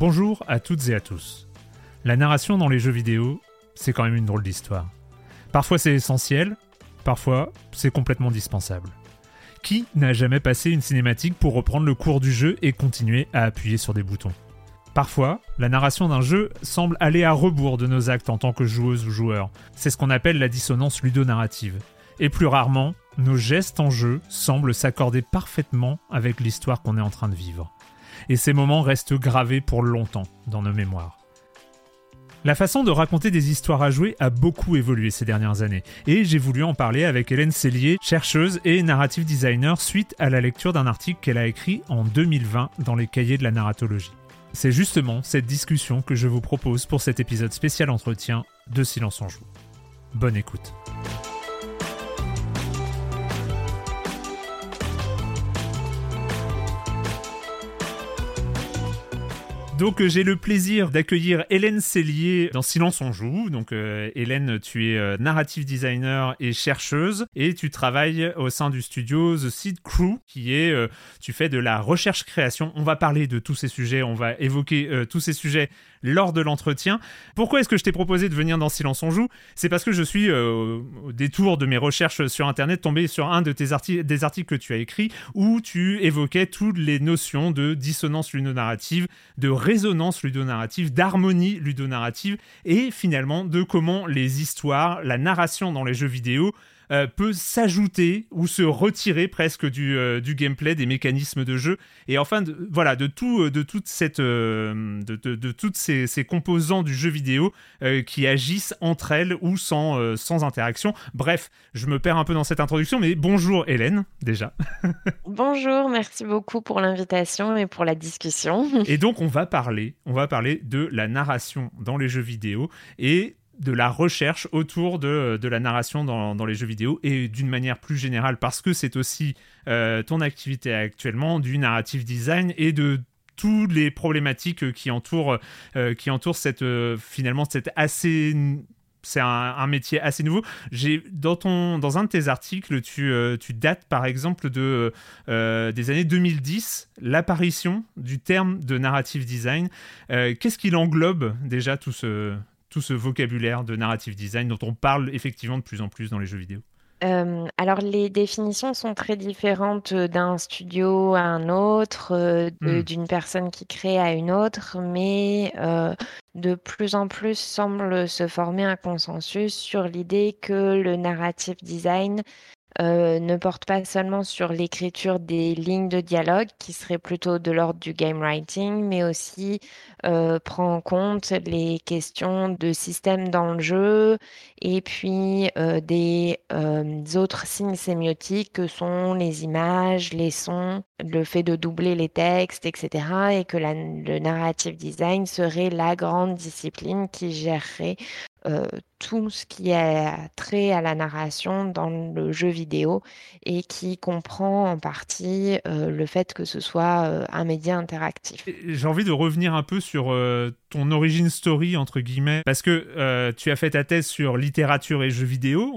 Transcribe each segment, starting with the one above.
Bonjour à toutes et à tous. La narration dans les jeux vidéo, c'est quand même une drôle d'histoire. Parfois c'est essentiel, parfois c'est complètement dispensable. Qui n'a jamais passé une cinématique pour reprendre le cours du jeu et continuer à appuyer sur des boutons? Parfois, la narration d'un jeu semble aller à rebours de nos actes en tant que joueuse ou joueur. C'est ce qu'on appelle la dissonance ludonarrative. Et plus rarement, nos gestes en jeu semblent s'accorder parfaitement avec l'histoire qu'on est en train de vivre. Et ces moments restent gravés pour longtemps dans nos mémoires. La façon de raconter des histoires à jouer a beaucoup évolué ces dernières années, et j'ai voulu en parler avec Hélène Cellier, chercheuse et narrative designer, suite à la lecture d'un article qu'elle a écrit en 2020 dans les cahiers de la narratologie. C'est justement cette discussion que je vous propose pour cet épisode spécial entretien de Silence en Joue. Bonne écoute. Donc euh, j'ai le plaisir d'accueillir Hélène Cellier dans Silence on joue. Donc euh, Hélène, tu es euh, narrative designer et chercheuse et tu travailles au sein du studio The Seed Crew qui est tu fais de la recherche création. On va parler de tous ces sujets, on va évoquer tous ces sujets lors de l'entretien. Pourquoi est-ce que je t'ai proposé de venir dans Silence on joue? C'est parce que je suis euh, au détour de mes recherches sur internet tombé sur un de tes articles des articles que tu as écrits où tu évoquais toutes les notions de dissonance ludonarrative, de résonance ludonarrative, d'harmonie ludonarrative et finalement de comment les histoires, la narration dans les jeux vidéo euh, peut s'ajouter ou se retirer presque du, euh, du gameplay, des mécanismes de jeu. Et enfin, de, voilà, de tout, euh, de toute cette, de, de, de toutes ces, ces composants du jeu vidéo qui agissent entre elles ou sans, sans interaction. Bref, je me perds un peu dans cette introduction, mais bonjour Hélène, déjà. Bonjour, merci beaucoup pour l'invitation et pour la discussion. Et donc, on va parler, on va parler de la narration dans les jeux vidéo et de la recherche autour de, de la narration dans, dans les jeux vidéo et d'une manière plus générale parce que c'est aussi euh, ton activité actuellement du narrative design et de toutes les problématiques qui entourent, euh, qui entourent cette, euh, finalement cette assez c'est un, métier assez nouveau. Dans ton dans un de tes articles, tu, tu dates par exemple de des années 2010 l'apparition du terme de narrative design. Qu'est-ce qu'il englobe déjà tout ce tout ce vocabulaire de narrative design dont on parle effectivement de plus en plus dans les jeux vidéo Euh, alors, les définitions sont très différentes euh, d'un studio à un autre, euh, Hmm. d'une personne qui crée à une autre, mais euh, de plus en plus semble se former un consensus sur l'idée que le narrative design ne porte pas seulement sur l'écriture des lignes de dialogue, qui serait plutôt de l'ordre du game writing, mais aussi prend en compte les questions de système dans le jeu et puis des autres signes sémiotiques que sont les images, les sons, le fait de doubler les textes, etc. Et que le narrative design serait la grande discipline qui gérerait euh, tout ce qui a trait à la narration dans le jeu vidéo et qui comprend en partie euh, le fait que ce soit euh, un média interactif. J'ai envie de revenir un peu sur ton origin story, entre guillemets, parce que tu as fait ta thèse sur littérature et jeux vidéo.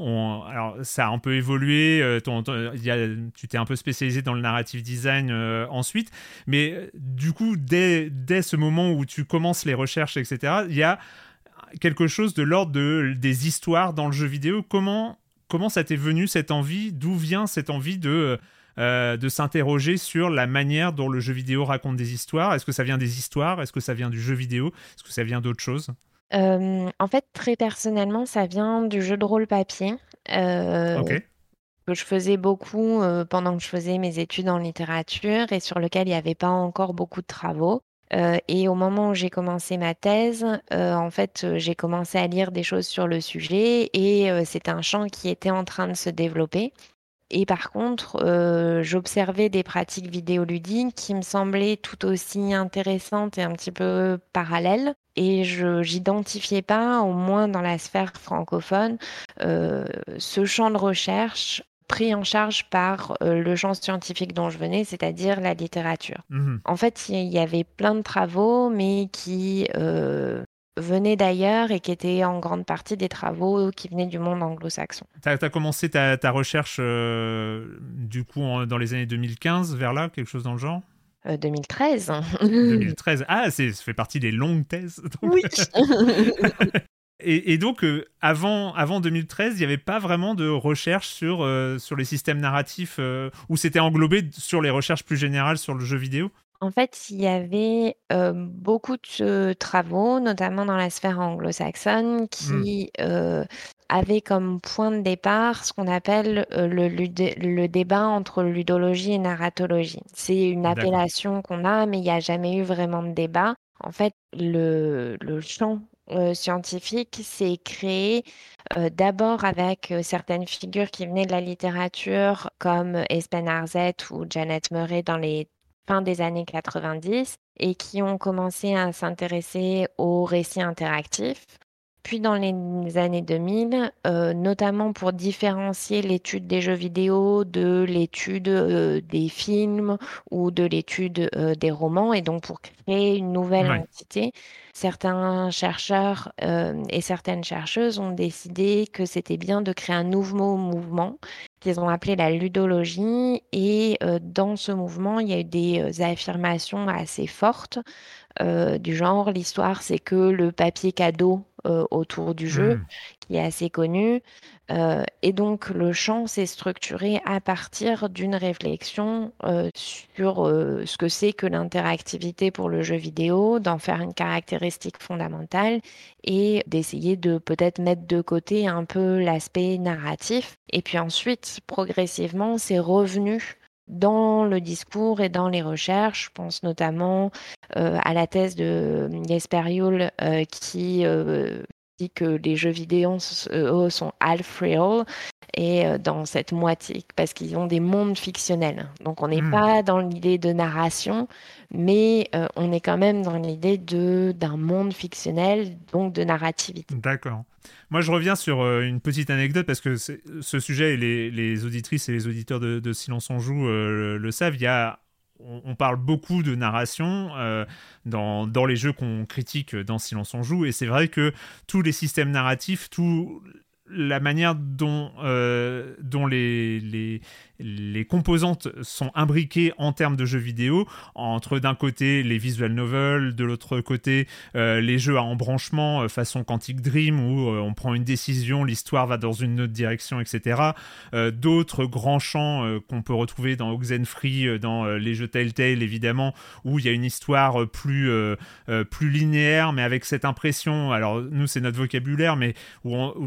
alors, ça a un peu évolué, tu t'es un peu spécialisé dans le narrative design ensuite, mais du coup, dès, dès ce moment où tu commences les recherches, etc., il y a quelque chose de l'ordre de, des histoires dans le jeu vidéo. Comment, comment ça t'est venu cette envie? D'où vient cette envie de, euh, de s'interroger sur la manière dont le jeu vidéo raconte des histoires? Est-ce que ça vient des histoires? Est-ce que ça vient du jeu vidéo? Est-ce que ça vient d'autre chose? Euh, En fait, très personnellement, ça vient du jeu de rôle papier. Euh, que je faisais beaucoup pendant que je faisais mes études en littérature et sur lequel il n'y avait pas encore beaucoup de travaux. Euh, et au moment où j'ai commencé ma thèse, euh, en fait, euh, j'ai commencé à lire des choses sur le sujet et c'est un champ qui était en train de se développer. Et par contre, j'observais des pratiques vidéoludiques qui me semblaient tout aussi intéressantes et un petit peu parallèles. Et je n'identifiais pas, au moins dans la sphère francophone, ce champ de recherche pris en charge par euh, le champ scientifique dont je venais, c'est-à-dire la littérature. Mhm. En fait, il y avait plein de travaux, mais qui euh, venaient d'ailleurs et qui étaient en grande partie des travaux qui venaient du monde anglo-saxon. Tu as, commencé ta, recherche euh, du coup dans les années 2015, vers là, quelque chose dans le genre? 2013. 2013. Ah, ça fait partie des longues thèses. Oui. Et, donc, euh, avant, avant 2013, il n'y avait pas vraiment de recherche sur, euh, sur les systèmes narratifs, euh, où c'était englobé sur les recherches plus générales sur le jeu vidéo? En fait, il y avait beaucoup de travaux, notamment dans la sphère anglo-saxonne, qui hmm. avaient comme point de départ ce qu'on appelle le, le, débat entre ludologie et narratologie. C'est une appellation qu'on a, mais il n'y a jamais eu vraiment de débat. En fait, le, le champ euh, scientifique s'est créé euh, d'abord avec euh, certaines figures qui venaient de la littérature comme Espen Arzet ou Janet Murray dans les fins des années 90 et qui ont commencé à s'intéresser aux récits interactifs. Puis dans les années 2000, notamment pour différencier l'étude des jeux vidéo de l'étude des films ou de l'étude des romans, et donc pour créer une nouvelle entité, certains chercheurs euh, et certaines chercheuses ont décidé que c'était bien de créer un nouveau mouvement qu'ils ont appelé la ludologie. Et euh, dans ce mouvement, il y a eu des euh, affirmations assez fortes du genre l'histoire, c'est que le papier cadeau autour du jeu, mmh. qui est assez connu. Euh, et donc, le champ s'est structuré à partir d'une réflexion euh, sur euh, ce que c'est que l'interactivité pour le jeu vidéo, d'en faire une caractéristique fondamentale et d'essayer de peut-être mettre de côté un peu l'aspect narratif. Et puis ensuite, progressivement, c'est revenu dans le discours et dans les recherches. Je pense notamment à la thèse de Jesper Juhl qui dit que les jeux vidéo euh, sont half real et euh, dans cette moitié parce qu'ils ont des mondes fictionnels. Donc on n'est hmm. pas dans l'idée de narration, mais euh, on est quand même dans l'idée d'un monde fictionnel, donc de narrativité. D'accord. Moi, je reviens sur une petite anecdote parce que ce sujet, et les, les, auditrices et les auditeurs de, de Silence on joue le savent. Il y a on, parle beaucoup de narration euh, dans, les jeux qu'on critique dans Silence on joue, et c'est vrai que tous les systèmes narratifs, tout la manière dont, euh, dont les, les composantes sont imbriquées en termes de jeux vidéo, entre d'un côté les visual novels, de l'autre côté les jeux à embranchement façon Quantic Dream où on prend une décision, l'histoire va dans une autre direction, etc. D'autres grands champs qu'on peut retrouver dans Oxenfree, dans les jeux Telltale évidemment, où il y a une histoire plus, linéaire, mais avec cette impression, alors nous c'est notre vocabulaire, mais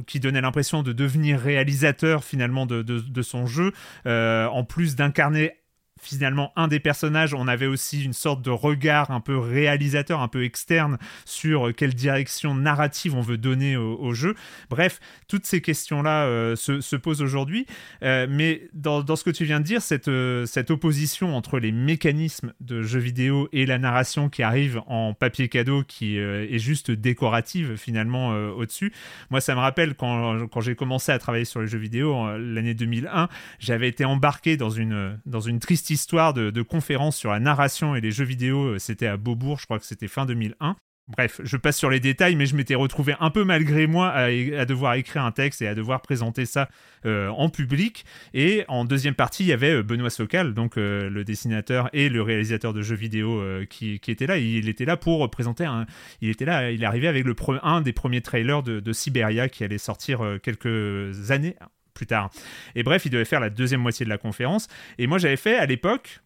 qui donnait l'impression de devenir réalisateur finalement de, son jeu, euh, en plus d'incarner finalement un des personnages, on avait aussi une sorte de regard un peu réalisateur, un peu externe sur quelle direction narrative on veut donner au, jeu. Bref, toutes ces questions-là euh, se, posent aujourd'hui. Euh, mais dans, ce que tu viens de dire, cette, euh, opposition entre les mécanismes de jeux vidéo et la narration qui arrive en papier cadeau, qui est juste décorative finalement au-dessus, moi ça me rappelle quand, quand j'ai commencé à travailler sur les jeux vidéo l'année 2001, j'avais été embarqué dans une, dans une triste histoire de, de conférence sur la narration et les jeux vidéo, euh, c'était à Beaubourg, je crois que c'était fin 2001. Bref, je passe sur les détails, mais je m'étais retrouvé un peu malgré moi à, devoir écrire un texte et à devoir présenter ça euh, en public. Et en deuxième partie, il y avait euh, Benoît Socal, donc le dessinateur et le réalisateur de jeux vidéo qui, était là. Il était là pour présenter un. Il était là, il est arrivé avec le un des premiers trailers de Siberia qui allait sortir quelques années, plus tard. Et bref, il devait faire la deuxième moitié de la conférence. Et moi, j'avais fait à l'époque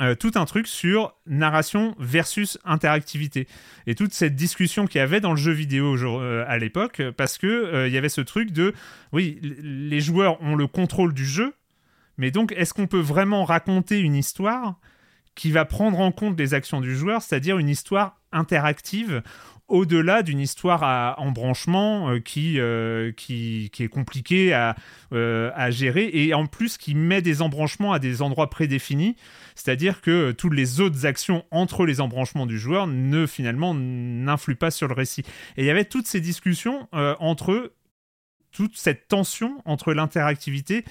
euh, tout un truc sur narration versus interactivité et toute cette discussion qu'il y avait dans le jeu vidéo euh, à l'époque parce que euh, il y avait ce truc de oui les joueurs ont le contrôle du jeu mais donc est-ce qu'on peut vraiment raconter une histoire qui va prendre en compte les actions du joueur c'est-à-dire une histoire interactive au-delà d'une histoire à embranchement euh, qui, euh, qui, qui, est compliquée à, euh, à, gérer et en plus qui met des embranchements à des endroits prédéfinis, c'est-à-dire que toutes les autres actions entre les embranchements du joueur ne finalement n'influent pas sur le récit. Et il y avait toutes ces discussions entre toute cette tension entre l'interactivité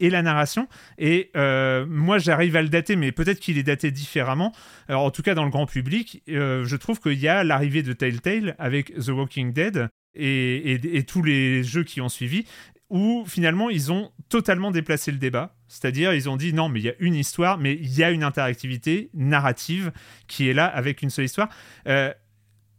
et la narration. Et euh, moi, j'arrive à le dater, mais peut-être qu'il est daté différemment. Alors, en tout cas, dans le grand public, euh, je trouve qu'il y a l'arrivée de Telltale avec The Walking Dead et, tous les jeux qui ont suivi, où finalement, ils ont totalement déplacé le débat. C'est-à-dire, ils ont dit non, mais il y a une histoire, mais il y a une interactivité narrative qui est là avec une seule histoire. Euh,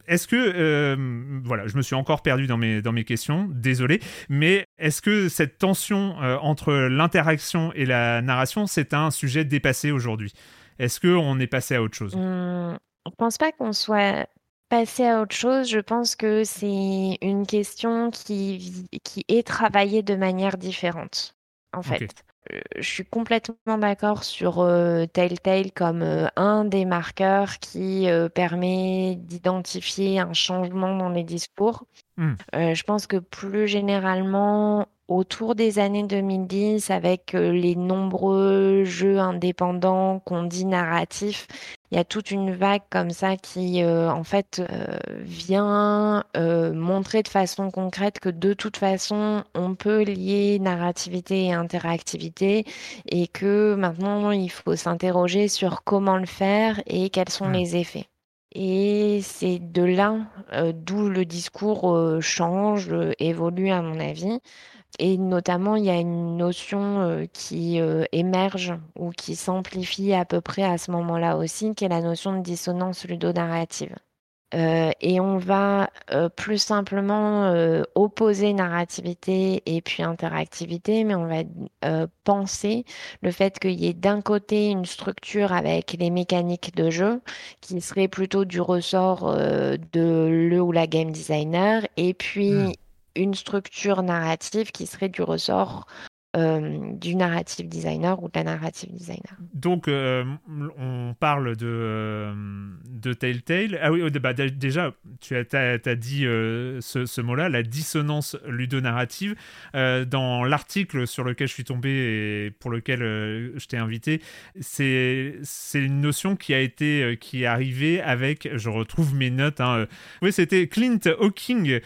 est-ce que, euh, voilà, je me suis encore perdu dans mes, dans mes questions, désolé, mais est-ce que cette tension euh, entre l'interaction et la narration, c'est un sujet dépassé aujourd'hui? Est-ce qu'on est passé à autre chose? Mmh, Je ne pense pas qu'on soit passé à autre chose. Je pense que c'est une question qui, qui est travaillée de manière différente, en fait. Je suis complètement d'accord sur euh, Telltale comme euh, un des marqueurs qui permet d'identifier un changement dans les discours. Hmm. je pense que plus généralement, autour des années 2010, avec les nombreux jeux indépendants qu'on dit narratifs, il y a toute une vague comme ça qui, euh, en fait, euh, vient euh, montrer de façon concrète que de toute façon, on peut lier narrativité et interactivité et que maintenant, il faut s'interroger sur comment le faire et quels sont mmh. les effets. Et c'est de là d'où le discours change, évolue à mon avis. Et notamment, il y a une notion euh, qui euh, émerge ou qui s'amplifie à peu près à ce moment-là aussi, qui est la notion de dissonance ludonarrative. Euh, et on va plus simplement opposer narrativité et puis interactivité, mais on va penser le fait qu'il y ait d'un côté une structure avec les mécaniques de jeu qui serait plutôt du ressort de le ou la game designer, et puis mmh une structure narrative qui serait du ressort euh, du narrative designer ou de la narrative designer. Donc, euh, on parle de, euh, de Telltale. Ah oui, bah, déjà, tu as, as, dit ce, ce mot-là, la dissonance ludonarrative. dans l'article sur lequel je suis tombé et pour lequel je t'ai invité, c'est une notion qui a été, qui est arrivée avec, je retrouve mes notes, hein, oui, c'était Clint Hawking,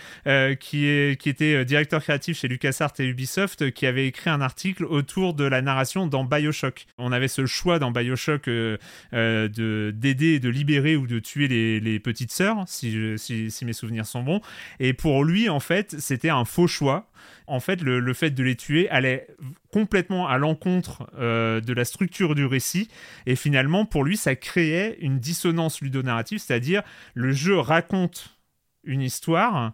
qui, est, qui était directeur créatif chez LucasArts et Ubisoft, qui avait écrit un article autour de la narration dans Bioshock. On avait ce choix dans Bioshock de d'aider, de libérer ou de tuer les, petites sœurs, si, si mes souvenirs sont bons. Et pour lui, en fait, c'était un faux choix en fait, le, fait de les tuer allait complètement à l'encontre euh, de la structure du récit. Et finalement, pour lui, ça créait une dissonance ludonarrative, c'est-à-dire le jeu raconte une histoire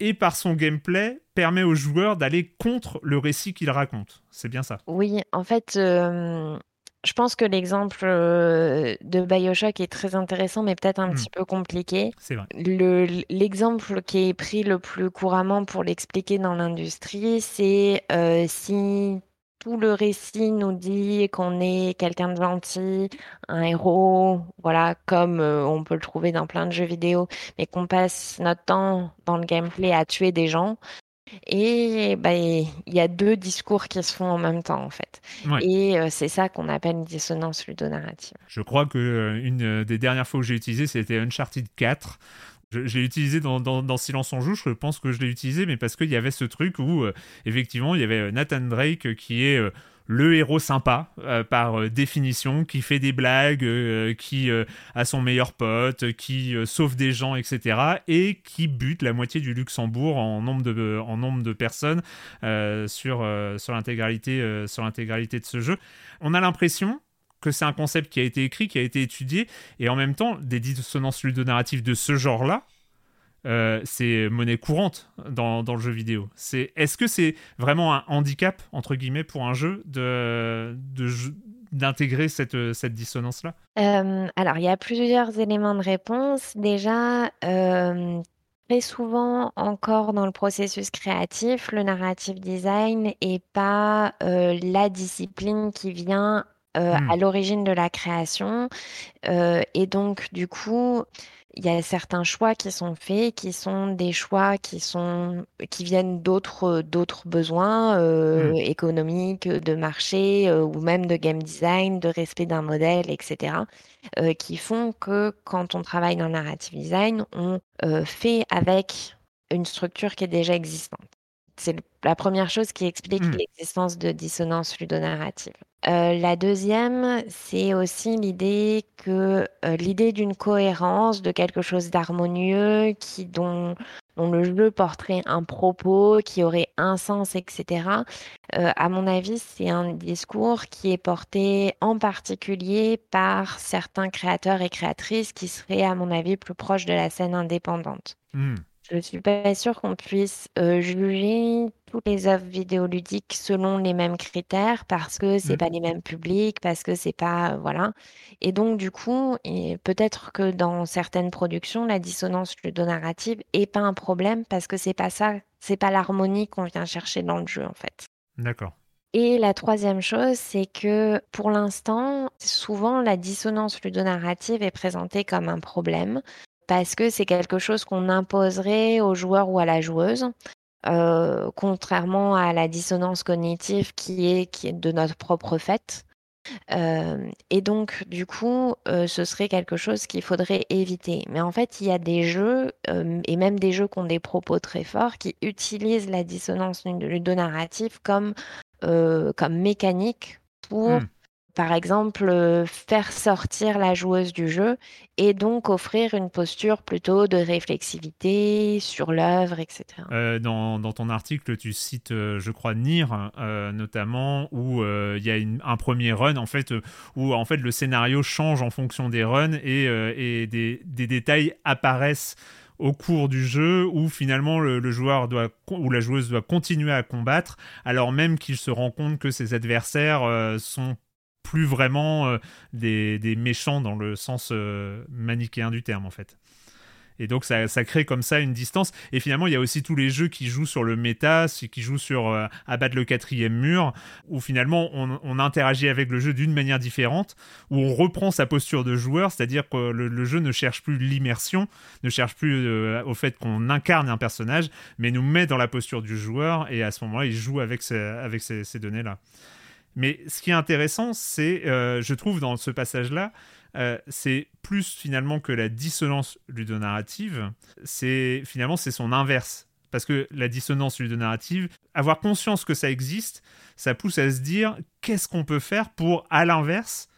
et par son gameplay permet aux joueurs d'aller contre le récit qu'il raconte. C'est bien ça. Oui, en fait, euh, je pense que l'exemple euh, de Bioshock est très intéressant, mais peut-être un hmm. petit peu compliqué. C'est vrai. l'exemple qui est pris le plus couramment pour l'expliquer dans l'industrie, c'est euh, si tout le récit nous dit qu'on est quelqu'un de gentil, un héros, voilà, comme euh, on peut le trouver dans plein de jeux vidéo, mais qu'on passe notre temps dans le gameplay à tuer des gens, et bah, il y a deux discours qui se font en même temps, en fait. Et euh, c'est ça qu'on appelle une dissonance ludonarrative. Je crois que euh, une des dernières fois que j'ai utilisé, c'était Uncharted 4. Je, l'ai utilisé dans, Silence on joue, je pense que je l'ai utilisé, mais parce qu'il y avait ce truc où, effectivement, il y avait Nathan Drake qui est le héros sympa euh, par euh, définition, qui fait des blagues, euh, qui a son meilleur pote, qui sauve des gens, etc. et qui bute la moitié du Luxembourg en nombre de, personnes sur l'intégralité de ce jeu. On a l'impression que c'est un concept qui a été écrit, qui a été étudié, et en même temps, des dissonances ludonarratives de ce genre-là, euh, c'est monnaie courante dans, le jeu vidéo. C'est, est-ce que c'est vraiment un handicap, entre guillemets, pour un jeu d'intégrer cette, cette dissonance-là? Euh, Alors, il y a plusieurs éléments de réponse. Déjà, euh, très souvent, encore dans le processus créatif, le narrative design n'est pas la discipline qui vient hmm. à l'origine de la création. et donc, du coup, il y a certains choix qui sont faits, qui sont des choix qui sont qui viennent d'autres d'autres besoins euh, mmh. économiques, de marché euh, ou même de game design, de respect d'un modèle, etc. Euh, qui font que quand on travaille dans le narrative design, on fait avec une structure qui est déjà existante. C'est la première chose qui explique mmh. l'existence de dissonance ludonarrative. Euh, la deuxième, c'est aussi l'idée que euh, l'idée d'une cohérence, de quelque chose d'harmonieux, qui dont, le jeu porterait un propos, qui aurait un sens, etc. Euh, à mon avis, c'est un discours qui est porté en particulier par certains créateurs et créatrices qui seraient, à mon avis, plus proches de la scène indépendante. Mmh. Je ne suis pas sûre qu'on puisse euh, juger toutes les œuvres vidéoludiques selon les mêmes critères parce que c'est mmh. pas les mêmes publics, parce que c'est pas euh, voilà. Et donc du coup, peut-être que dans certaines productions, la dissonance ludonarrative est pas un problème parce que c'est pas ça, c'est pas l'harmonie qu'on vient chercher dans le jeu en fait. D'accord. Et la troisième chose, c'est que pour l'instant, souvent la dissonance ludonarrative est présentée comme un problème parce que c'est quelque chose qu'on imposerait au joueur ou à la joueuse. Euh, contrairement à la dissonance cognitive qui est, de notre propre fait. Euh, et donc, du coup, euh, ce serait quelque chose qu'il faudrait éviter. Mais en fait, il y a des jeux, et même des jeux qui ont des propos très forts, qui utilisent la dissonance ludonarrative comme, comme mécanique pour mmh par exemple, euh, faire sortir la joueuse du jeu et donc offrir une posture plutôt de réflexivité sur l'œuvre, etc. Euh, dans, ton article, tu cites, euh, je crois, Nier, notamment, où il y a un premier run, en fait, où en fait, le scénario change en fonction des runs et, des, détails apparaissent au cours du jeu où finalement le, joueur doit ou la joueuse doit continuer à combattre alors même qu'il se rend compte que ses adversaires sont plus vraiment euh, des, méchants dans le sens euh, manichéen du terme en fait. Et donc ça, crée comme ça une distance. Et finalement, il y a aussi tous les jeux qui jouent sur le méta, qui jouent sur euh, abattre le quatrième mur, où finalement on, interagit avec le jeu d'une manière différente, où on reprend sa posture de joueur, c'est-à-dire que le, jeu ne cherche plus l'immersion, ne cherche plus au fait qu'on incarne un personnage, mais nous met dans la posture du joueur, et à ce moment-là, il joue avec avec ces données-là. Mais ce qui est intéressant, c'est, euh, je trouve, dans ce passage-là, euh, c'est plus finalement que la dissonance ludonarrative, c'est finalement c'est son inverse. Parce que la dissonance ludonarrative, avoir conscience que ça existe, ça pousse à se dire qu'est-ce qu'on peut faire pour, à l'inverse,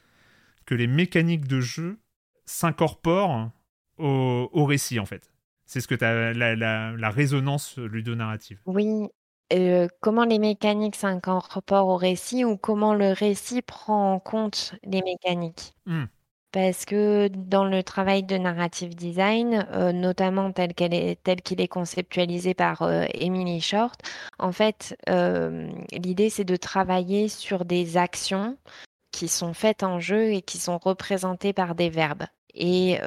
que les mécaniques de jeu s'incorporent au, récit, en fait. C'est ce que tu as, la, la, résonance ludonarrative. Oui. Euh, comment les mécaniques s'incorporent au récit ou comment le récit prend en compte les mécaniques? Hmm. Parce que dans le travail de narrative design, euh, notamment tel qu'il est, tel qu'il est conceptualisé par euh, Emily Short, en fait, l'idée c'est de travailler sur des actions qui sont faites en jeu et qui sont représentées par des verbes. Et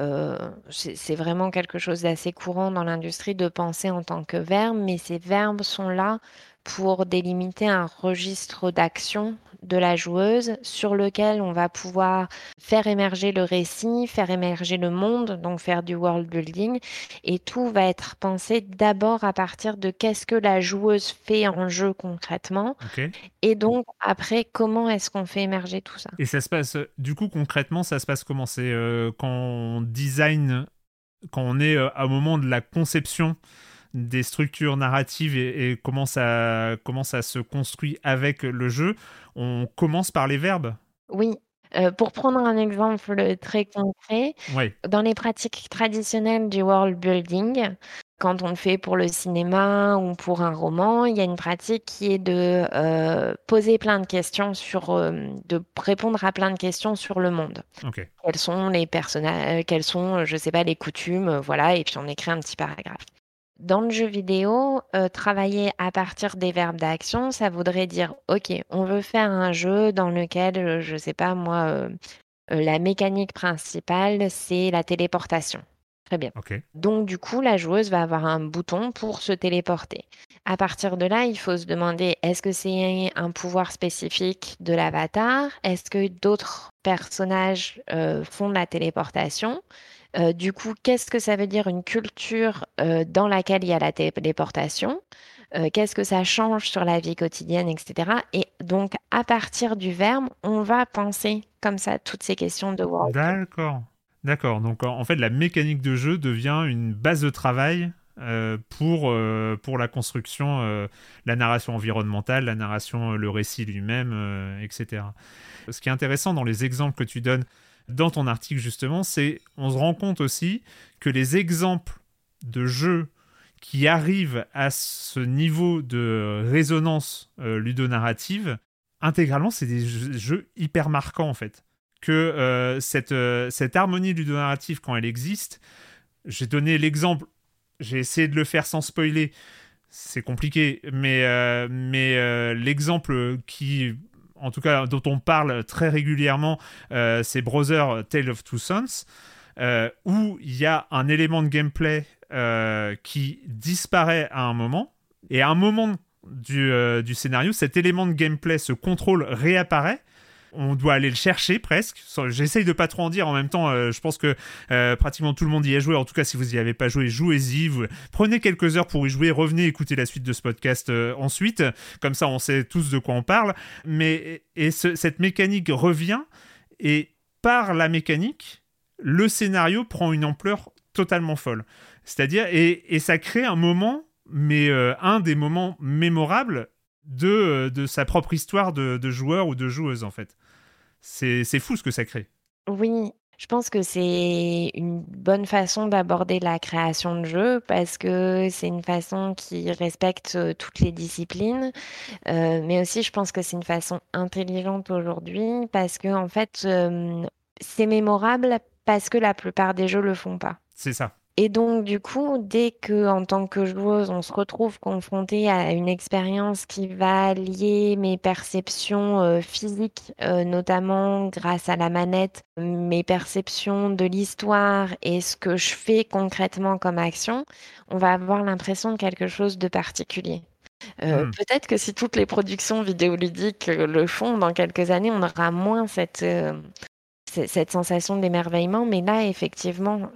c'est vraiment quelque chose d'assez courant dans l'industrie de penser en tant que verbe, mais ces verbes sont là pour délimiter un registre d'action de la joueuse sur lequel on va pouvoir faire émerger le récit, faire émerger le monde, donc faire du world building. Et tout va être pensé d'abord à partir de qu'est-ce que la joueuse fait en jeu concrètement. Et donc après, comment est-ce qu'on fait émerger tout ça? Et ça se passe, du coup concrètement, ça se passe comment? C'est euh, quand on design, quand on est euh, au moment de la conception des structures narratives et, comment, ça, comment ça se construit avec le jeu, on commence par les verbes. Oui. Euh, pour prendre un exemple très concret, dans les pratiques traditionnelles du world building, quand on le fait pour le cinéma ou pour un roman, il y a une pratique qui est de euh, poser plein de questions sur, euh, de répondre à plein de questions sur le monde. Quels sont les personnages, quels sont, je sais pas, les coutumes, voilà, et puis on écrit un petit paragraphe. Dans le jeu vidéo, euh, travailler à partir des verbes d'action, ça voudrait dire, OK, on veut faire un jeu dans lequel, euh, je ne sais pas moi, euh, la mécanique principale, c'est la téléportation. Très bien. Donc, du coup, la joueuse va avoir un bouton pour se téléporter. À partir de là, il faut se demander est-ce que c'est un pouvoir spécifique de l'avatar? Est-ce que d'autres personnages font de la téléportation? Euh, du coup, qu'est-ce que ça veut dire une culture euh, dans laquelle il y a la téléportation euh, Qu'est-ce que ça change sur la vie quotidienne, etc. Et donc, à partir du verbe, on va penser comme ça toutes ces questions de world. D'accord. D'accord. Donc, en fait, la mécanique de jeu devient une base de travail pour, pour la construction, la narration environnementale, la narration, le récit lui-même, etc. Ce qui est intéressant dans les exemples que tu donnes, dans ton article justement, c'est on se rend compte aussi que les exemples de jeux qui arrivent à ce niveau de résonance euh, ludonarrative, intégralement, c'est des jeux, hyper marquants en fait. Que euh, cette, euh, cette harmonie ludonarrative, quand elle existe, j'ai donné l'exemple, j'ai essayé de le faire sans spoiler, c'est compliqué, mais, mais l'exemple qui en tout cas dont on parle très régulièrement, euh, c'est Brother Tale of Two Sons, euh, où il y a un élément de gameplay euh, qui disparaît à un moment, et à un moment du, du scénario, cet élément de gameplay, ce contrôle réapparaît, on doit aller le chercher presque. J'essaye de pas trop en dire. En même temps, euh, je pense que euh, pratiquement tout le monde y a joué. En tout cas, si vous y avez pas joué, jouez-y. Prenez quelques heures pour y jouer. Revenez écouter la suite de ce podcast euh, ensuite. Comme ça, on sait tous de quoi on parle. Mais et cette mécanique revient et par la mécanique, le scénario prend une ampleur totalement folle. C'est-à-dire et, ça crée un moment, mais un des moments mémorables de, de sa propre histoire de joueur ou de joueuse en fait. C'est fou ce que ça crée. Oui, je pense que c'est une bonne façon d'aborder la création de jeux parce que c'est une façon qui respecte euh, toutes les disciplines, euh, mais aussi je pense que c'est une façon intelligente aujourd'hui parce que en fait euh, c'est mémorable parce que la plupart des jeux le font pas. C'est ça. Et donc, du coup, dès que, en tant que joueuse, on se retrouve confronté à une expérience qui va lier mes perceptions euh, physiques, euh, notamment grâce à la manette, mes perceptions de l'histoire et ce que je fais concrètement comme action, on va avoir l'impression de quelque chose de particulier. Euh, hmm. Peut-être que si toutes les productions vidéoludiques le font, dans quelques années, on aura moins cette, cette sensation d'émerveillement, mais là, effectivement,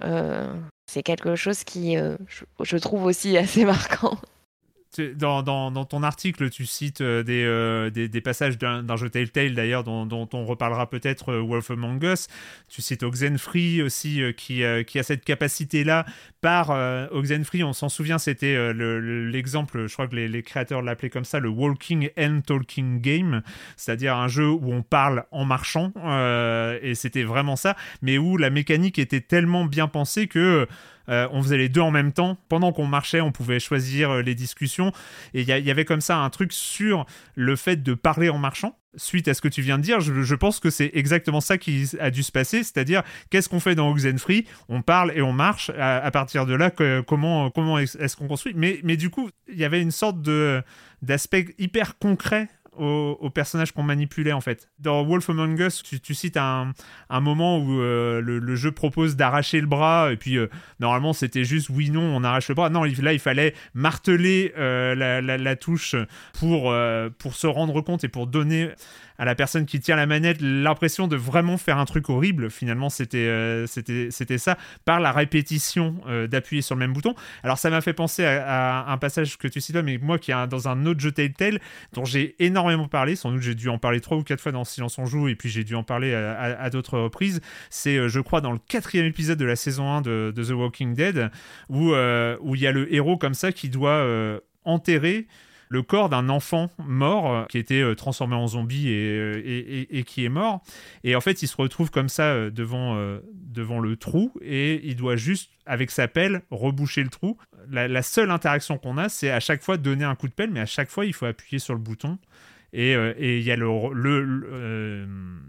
c'est quelque chose qui, euh, je, trouve aussi assez marquant. Dans, ton article, tu cites euh, des, euh, des, passages d'un jeu Telltale d'ailleurs, dont, on reparlera peut-être euh, Wolf Among Us. Tu cites Oxenfree aussi, qui, qui a cette capacité-là. Par Oxenfree, on s'en souvient, c'était l'exemple, je crois que les, les créateurs l'appelaient comme ça, le Walking and Talking Game, c'est-à-dire un jeu où on parle en marchant, et c'était vraiment ça, mais où la mécanique était tellement bien pensée que euh, on faisait les deux en même temps. Pendant qu'on marchait, on pouvait choisir euh, les discussions. Et il y, avait comme ça un truc sur le fait de parler en marchant. Suite à ce que tu viens de dire, je, pense que c'est exactement ça qui a dû se passer, c'est-à-dire qu'est-ce qu'on fait dans Oxenfree? On parle et on marche. À, partir de là, comment, comment est-ce qu'on construit? Mais, mais du coup, il y avait une sorte d'aspect hyper concret aux, personnages qu'on manipulait en fait. Dans Wolf Among Us, tu, cites un, moment où euh, le, jeu propose d'arracher le bras et puis euh, normalement c'était juste oui non on arrache le bras. Non là il fallait marteler euh, la, la, touche pour, pour se rendre compte et pour donner à la personne qui tient la manette l'impression de vraiment faire un truc horrible. Finalement, c'était euh, ça par la répétition euh, d'appuyer sur le même bouton. Alors ça m'a fait penser à, un passage que tu cites là, mais moi qui est dans un autre jeu Telltale dont j'ai énormément parlé, sans doute j'ai dû en parler trois ou quatre fois dans Silence on joue et puis j'ai dû en parler à, d'autres reprises. C'est euh, je crois dans le quatrième épisode de la saison 1 de, The Walking Dead où il y a le héros comme ça qui doit enterrer le corps d'un enfant mort euh, qui était euh, transformé en zombie euh, et, qui est mort. Et en fait, il se retrouve comme ça devant, devant le trou et il doit juste, avec sa pelle, reboucher le trou. La, seule interaction qu'on a, c'est à chaque fois donner un coup de pelle, mais à chaque fois, il faut appuyer sur le bouton. Et il y a une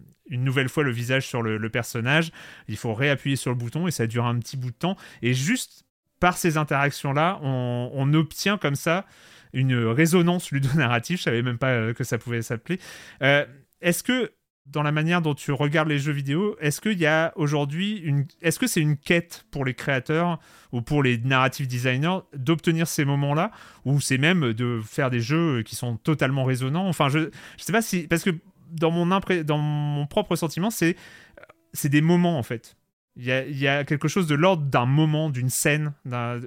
nouvelle fois le visage sur le, personnage. Il faut réappuyer sur le bouton et ça dure un petit bout de temps. Et juste par ces interactions-là, on, on obtient comme ça une résonance ludonarrative. Je savais même pas euh, que ça pouvait s'appeler. Euh, est-ce que dans la manière dont tu regardes les jeux vidéo, est-ce qu'il y a aujourd'hui une, est-ce que c'est une quête pour les créateurs ou pour les narrative designers d'obtenir ces moments-là, ou c'est même de faire des jeux qui sont totalement résonnants? Enfin, je, je sais pas si, parce que dans mon impré... dans mon propre sentiment, c'est, c'est des moments en fait. Il y, a, quelque chose de l'ordre d'un moment, d'une scène,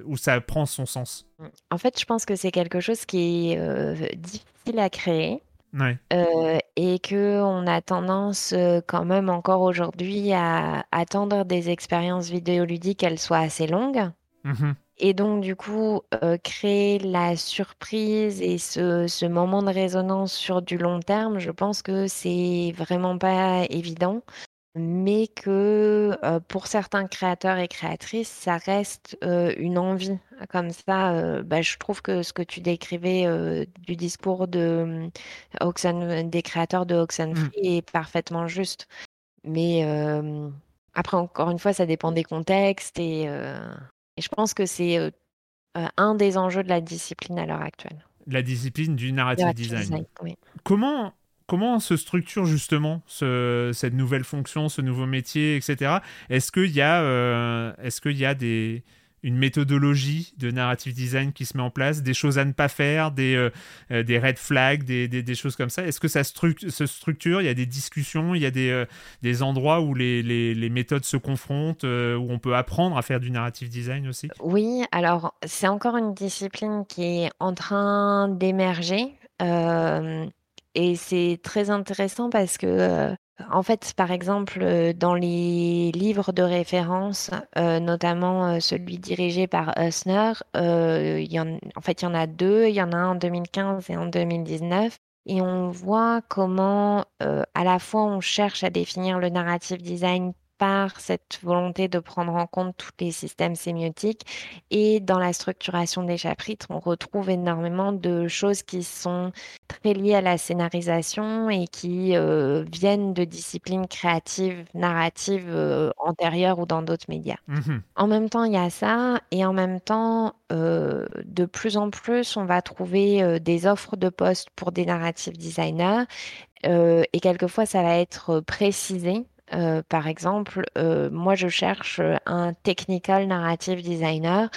où ça prend son sens. En fait, je pense que c'est quelque chose qui est euh, difficile à créer. Euh, et que on a tendance euh, quand même encore aujourd'hui à attendre des expériences vidéoludiques qu'elles soient assez longues. Mm-hmm. Et donc, du coup, créer la surprise et ce, ce, moment de résonance sur du long terme, je pense que c'est vraiment pas évident mais que pour certains créateurs et créatrices, ça reste une envie. Comme ça, bah, je trouve que ce que tu décrivais du discours de, mmh, des créateurs de Oxenfree mmh. est parfaitement juste. Mais après, encore une fois, ça dépend des contextes et, je pense que c'est un des enjeux de la discipline à l'heure actuelle. La discipline du narrative design. Comment comment se structure justement cette nouvelle fonction, ce nouveau métier, etc. Est-ce qu'il y a, euh, est-ce qu'il y a une méthodologie de narrative design qui se met en place, des choses à ne pas faire, des, euh, euh, red flags, des, choses comme ça? Est-ce que ça se structure? Il y a des discussions, il y a des, endroits où les, méthodes se confrontent, où on peut apprendre à faire du narrative design aussi? Oui, alors c'est encore une discipline qui est en train d'émerger. Et c'est très intéressant parce que, en fait, par exemple, dans les livres de référence, notamment, celui dirigé par Usner, il y en en fait, il y en a deux. Il y en a un en 2015 et en 2019 et on voit comment, à la fois on cherche à définir le narrative design par cette volonté de prendre en compte tous les systèmes sémiotiques. Et dans la structuration des chapitres, on retrouve énormément de choses qui sont très liées à la scénarisation et qui euh, viennent de disciplines créatives, narratives euh, antérieures ou dans d'autres médias. Mmh en même temps, il y a ça, et en même temps, euh, de plus en plus, on va trouver des offres de postes pour des narrative designers. et quelquefois, ça va être précisé euh, par exemple, euh, moi je cherche un technical narrative designer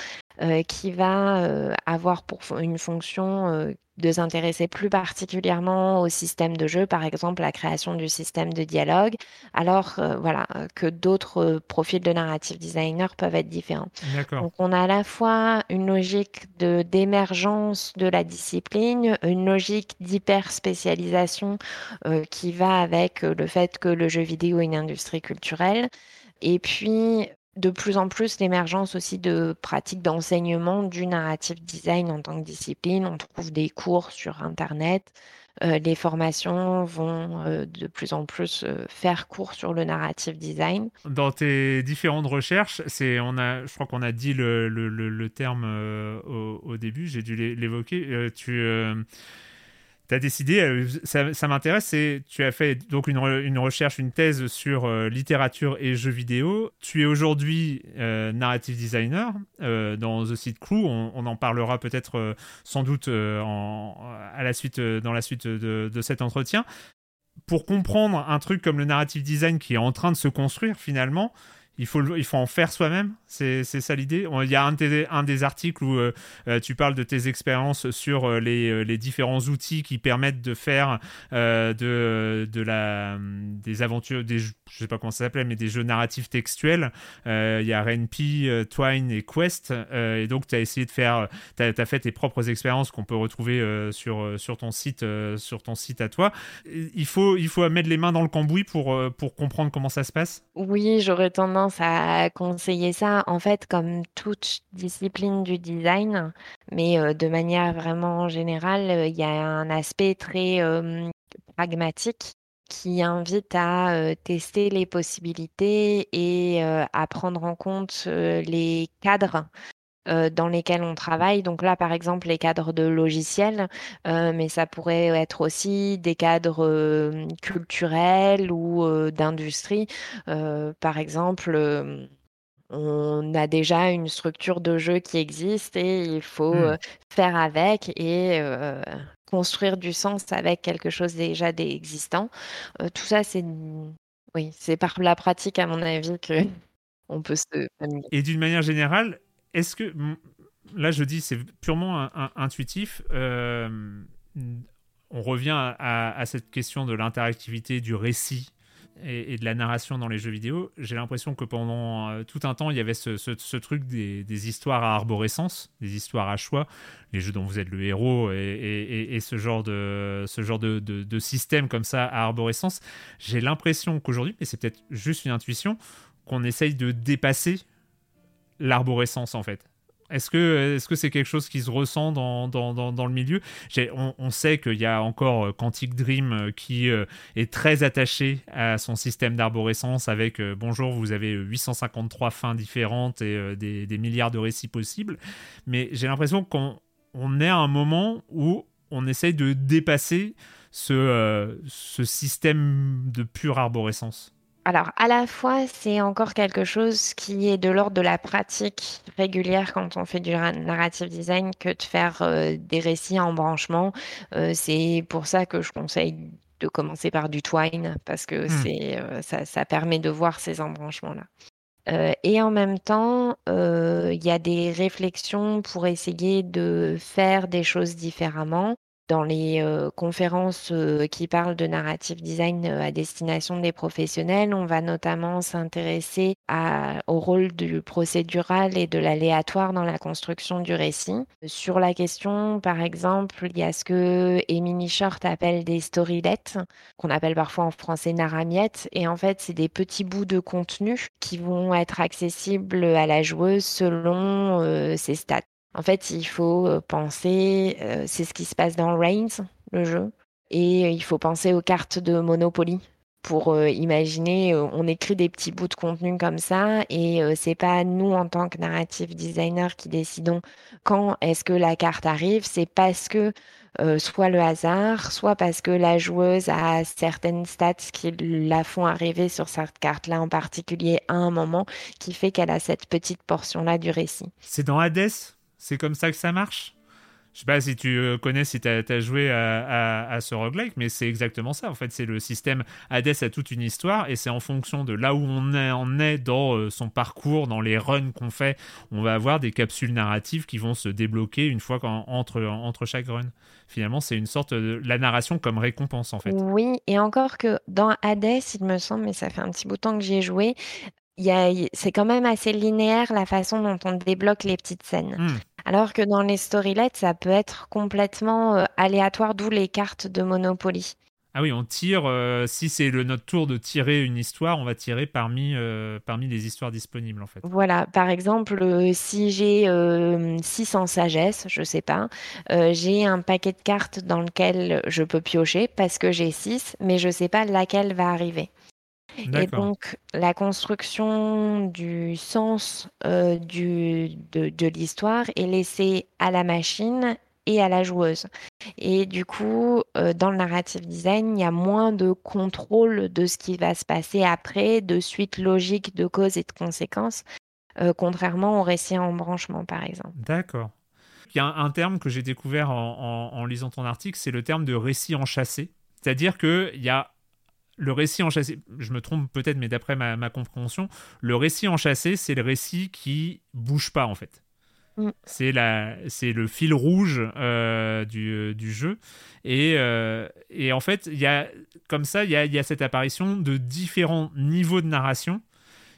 qui va avoir pour une fonction de s'intéresser plus particulièrement au système de jeu, par exemple la création du système de dialogue, alors euh, voilà que d'autres euh, profils de narrative designer peuvent être différents. Donc on a à la fois une logique de d'émergence de la discipline, une logique d'hyper spécialisation euh, qui va avec le fait que le jeu vidéo est une industrie culturelle. Et puis, de plus en plus l'émergence aussi de pratiques d'enseignement du narrative design en tant que discipline. On trouve des cours sur Internet. Euh, les formations vont euh, de plus en plus euh, faire cours sur le narrative design. Dans tes différentes recherches, c'est, on a, je crois qu'on a dit le, le, le, terme au, au, début, j'ai dû l'évoquer. tu tu as décidé, euh, ça, m'intéresse, tu as fait donc une, une recherche, une thèse sur euh, littérature et jeux vidéo. Tu es aujourd'hui euh, narrative designer dans The Seed Crew. On, en parlera peut-être sans doute à la suite, dans la suite de, de, cet entretien. Pour comprendre un truc comme le narrative design qui est en train de se construire finalement, il faut, il faut en faire soi-même, c'est ça l'idée. Il y a un, des articles où euh, euh, tu parles de tes expériences sur euh, les, les, différents outils qui permettent de faire de, de la, des aventures, des, je sais pas comment ça s'appelait, mais des jeux narratifs textuels. il y a RenPy, Twine et Quest. et donc, tu as essayé de faire, tu as, fait tes propres expériences qu'on peut retrouver sur, sur, ton site, sur ton site à toi. Il faut, il faut mettre les mains dans le cambouis pour, pour comprendre comment ça se passe? Oui, j'aurais tendance à conseiller ça, en fait, comme toute discipline du design, mais euh, de manière vraiment générale, euh, il y a un aspect très pragmatique qui invite à euh, tester les possibilités et à prendre en compte les cadres dans lesquels on travaille. Donc là, par exemple, les cadres de logiciels, mais ça pourrait être aussi des cadres culturels ou d'industrie. par exemple, on a déjà une structure de jeu qui existe et il faut mmh. faire avec et construire du sens avec quelque chose déjà d'existant. tout ça, c'est oui, c'est par la pratique, à mon avis, que on peut se. Et d'une manière générale, est-ce que là je dis c'est purement intuitif euh, on revient à, cette question de l'interactivité du récit et, de la narration dans les jeux vidéo j'ai l'impression que pendant euh, tout un temps il y avait ce, truc des, histoires à arborescence des histoires à choix les jeux dont vous êtes le héros et, ce genre de de système comme ça à arborescence. J'ai l'impression qu'aujourd'hui mais c'est peut-être juste une intuition qu'on essaye de dépasser l'arborescence en fait est-ce que est-ce que c'est quelque chose qui se ressent dans, dans, dans, le milieu? On, on, sait qu'il y a encore euh, Quantic Dream euh, qui euh, est très attaché à son système d'arborescence avec bonjour vous avez 853 fins différentes et des, des, milliards de récits possibles. Mais j'ai l'impression qu'on on est à un moment où on essaye de dépasser ce, ce système de pure arborescence alors, à la fois, c'est encore quelque chose qui est de l'ordre de la pratique régulière quand on fait du narrative design que de faire euh, des récits en branchement. Euh, c'est pour ça que je conseille de commencer par du twine parce que c'est euh, ça, ça, permet de voir ces embranchements-là. et en même temps, il y a des réflexions pour essayer de faire des choses différemment dans les conférences qui parlent de narrative design à destination des professionnels, on va notamment s'intéresser au rôle du procédural et de l'aléatoire dans la construction du récit. Sur la question, par exemple, il y a ce que Emily Short appelle des storylets, qu'on appelle parfois en français naramiettes, et en fait, c'est des petits bouts de contenu qui vont être accessibles à la joueuse selon ses stats. En fait, il faut euh, penser, euh, c'est ce qui se passe dans Reigns, le jeu, et il faut penser aux cartes de Monopoly pour euh, imaginer, on écrit des petits bouts de contenu comme ça, et c'est pas nous en tant que narrative designer qui décidons quand est-ce que la carte arrive, c'est parce que soit le hasard, soit parce que la joueuse a certaines stats qui la font arriver sur cette carte-là en particulier à un moment qui fait qu'elle a cette petite portion-là du récit. C'est dans Hades? C'est comme ça que ça marche? Je sais pas si tu euh, connais, si tu as, joué à, ce roguelike, mais c'est exactement ça. En fait, c'est le système Hades a toute une histoire et c'est en fonction de là où on on est dans euh, son parcours, dans les runs qu'on fait, on va avoir des capsules narratives qui vont se débloquer une fois entre, entre chaque run. Finalement, c'est une sorte de la narration comme récompense en fait. Oui, et encore que dans Hades, il me semble, mais ça fait un petit bout de temps que j'y ai joué, c'est quand même assez linéaire la façon dont on débloque les petites scènes. Hmm. Alors que dans les storylets, ça peut être complètement euh, aléatoire, d'où les cartes de Monopoly. Ah oui, on tire, euh, si c'est notre tour de tirer une histoire, on va tirer parmi, euh, parmi les histoires disponibles en fait. Voilà, par exemple, si j'ai 600 sagesse, je sais pas, j'ai un paquet de cartes dans lequel je peux piocher parce que j'ai 6, mais je sais pas laquelle va arriver. Et donc, la construction du sens euh, du, de, l'histoire est laissée à la machine et à la joueuse. Et du coup, euh, dans le narrative design, il y a moins de contrôle de ce qui va se passer après, de suite logique de causes et de conséquences, euh, contrairement au récit en branchement, par exemple. D'accord. Il y a un, terme que j'ai découvert en, en, lisant ton article, c'est le terme de récit enchâssé. C'est-à-dire qu'il y a le récit enchâssé, je me trompe peut-être, mais d'après ma, compréhension, le récit enchâssé, c'est le récit qui bouge pas en fait. Mm. C'est le fil rouge euh, du, du, jeu. Et, euh, et, en fait, y a, comme ça, il y a, y a, cette apparition de différents niveaux de narration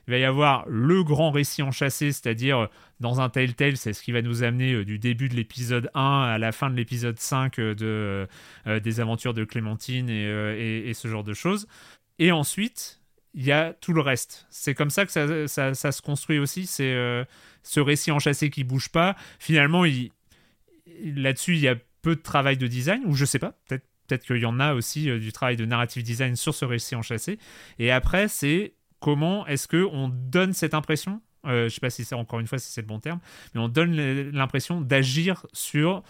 il va y avoir le grand récit enchâssé, c'est-à-dire euh, dans un Telltale, c'est ce qui va nous amener euh, du début de l'épisode 1 à la fin de l'épisode 5 euh, de, des aventures de Clémentine et, ce genre de choses. Et ensuite, il y a tout le reste. C'est comme ça que ça, ça, se construit aussi, c'est ce récit enchâssé qui bouge pas. Finalement, là-dessus, il y a peu de travail de design, ou je sais pas, peut-être peut-être qu'il y en a aussi du travail de narrative design sur ce récit enchâssé. Et après, c'est comment est-ce que on donne cette impression euh, je ne sais pas si c'est encore une fois si c'est le bon terme, mais on donne l'impression d'agir sur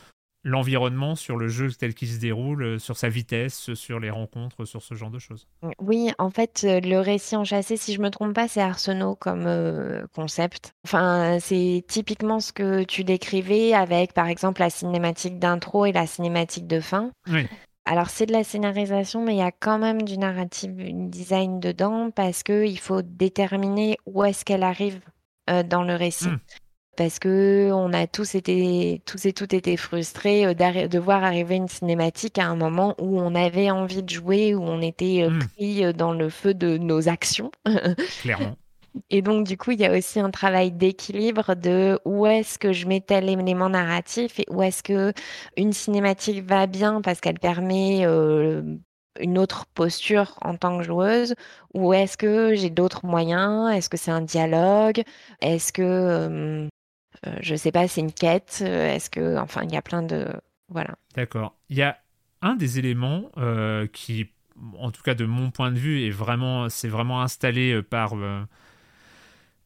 l'environnement, sur le jeu tel qu'il se déroule, euh, sur sa vitesse, sur les rencontres, sur ce genre de choses. Oui, en fait, euh, le récit enchâssé, si je me trompe pas, c'est Arsenault comme concept. Enfin, c'est typiquement ce que tu décrivais avec, par exemple, la cinématique d'intro et la cinématique de fin. Oui. Alors, c'est de la scénarisation, mais il y a quand même du narrative design dedans parce qu'il faut déterminer où est-ce qu'elle arrive euh, dans le récit. Hmm. Parce que on a tous été, tous et toutes été frustrés euh, de voir arriver une cinématique à un moment où on avait envie de jouer, où on était euh, hmm. pris dans le feu de nos actions. Clairement. Et donc, du coup, il y a aussi un travail d'équilibre de où est-ce que je mets tel élément narratif et où est-ce que une cinématique va bien parce qu'elle permet euh, une autre posture en tant que joueuse, ou est-ce que j'ai d'autres moyens? Est-ce que c'est un dialogue? Est-ce que, euh, euh, je sais pas, c'est une quête? Est-ce que, enfin, il y a plein de, voilà. D'accord. Il y a un des éléments qui, en tout cas de mon point de vue, est vraiment, c'est vraiment installé par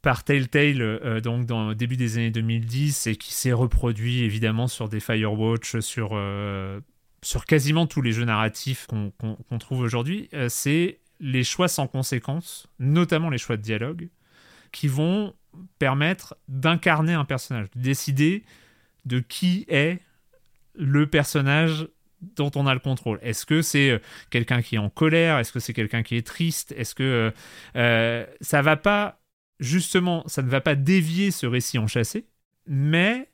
par Telltale euh, donc dans le début des années 2010 et qui s'est reproduit évidemment sur des Firewatch, sur, euh, sur quasiment tous les jeux narratifs qu'on trouve aujourd'hui, euh, c'est les choix sans conséquence, notamment les choix de dialogue, qui vont permettre d'incarner un personnage, de décider de qui est le personnage dont on a le contrôle. Est-ce que c'est quelqu'un qui est en colère? Est-ce que c'est quelqu'un qui est triste? Est-ce que ça va pas justement, ça ne va pas dévier ce récit enchâssé, mais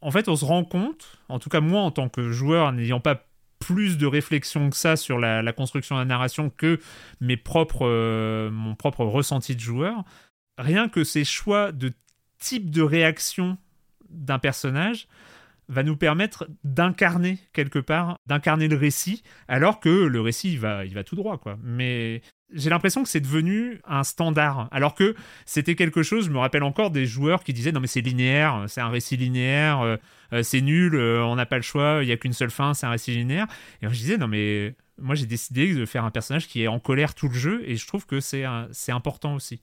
en fait, on se rend compte, en tout cas moi en tant que joueur, n'ayant pas plus de réflexion que ça sur la, construction de la narration que mes propres, euh, mon propre ressenti de joueur, rien que ces choix de type de réaction d'un personnage va nous permettre d'incarner quelque part, d'incarner le récit, alors que le récit il va, il va tout droit quoi. Mais j'ai l'impression que c'est devenu un standard. Alors que c'était quelque chose, je me rappelle encore des joueurs qui disaient non mais c'est linéaire, c'est un récit linéaire, euh, euh, c'est nul, euh, on n'a pas le choix, il n'y a qu'une seule fin, c'est un récit linéaire. Et je disais non mais moi j'ai décidé de faire un personnage qui est en colère tout le jeu et je trouve que c'est important aussi.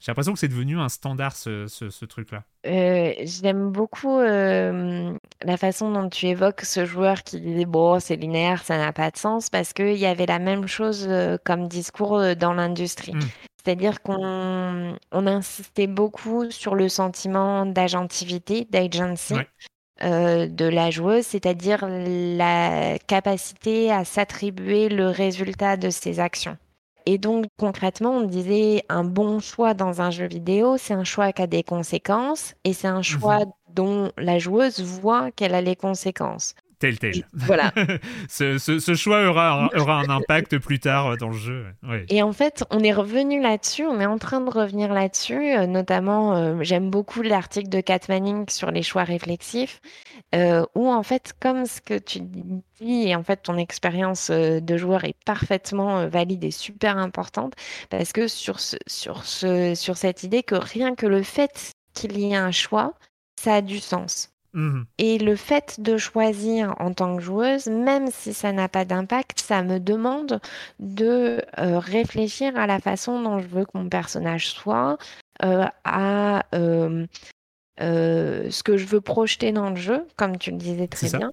J'ai l'impression que c'est devenu un standard, ce, ce, truc-là. Euh, j'aime beaucoup euh, la façon dont tu évoques ce joueur qui disait bon, c'est linéaire, ça n'a pas de sens, parce qu'il y avait la même chose euh, comme discours dans l'industrie. Hmm. C'est-à-dire qu'on on insistait beaucoup sur le sentiment d'agentivité, d'agency. de la joueuse, c'est-à-dire la capacité à s'attribuer le résultat de ses actions. Et donc concrètement, on disait un bon choix dans un jeu vidéo, c'est un choix qui a des conséquences et c'est un choix mhm. dont la joueuse voit qu'elle a les conséquences. Telltale. Voilà. ce, choix aura, aura un impact plus tard dans le jeu. Et en fait, on est revenu là-dessus, on est en train de revenir là-dessus. Euh, notamment, euh, j'aime beaucoup l'article de Kat Manning sur les choix réflexifs, euh, où en fait, comme ce que tu dis, et en fait, ton expérience de joueur est parfaitement valide et super importante, parce que sur, ce, sur, ce, sur cette idée que rien que le fait qu'il y ait un choix, ça a du sens. Mhm. Et le fait de choisir en tant que joueuse, même si ça n'a pas d'impact, ça me demande de euh, réfléchir à la façon dont je veux que mon personnage soit, euh, à euh, ce que je veux projeter dans le jeu, comme tu le disais très bien.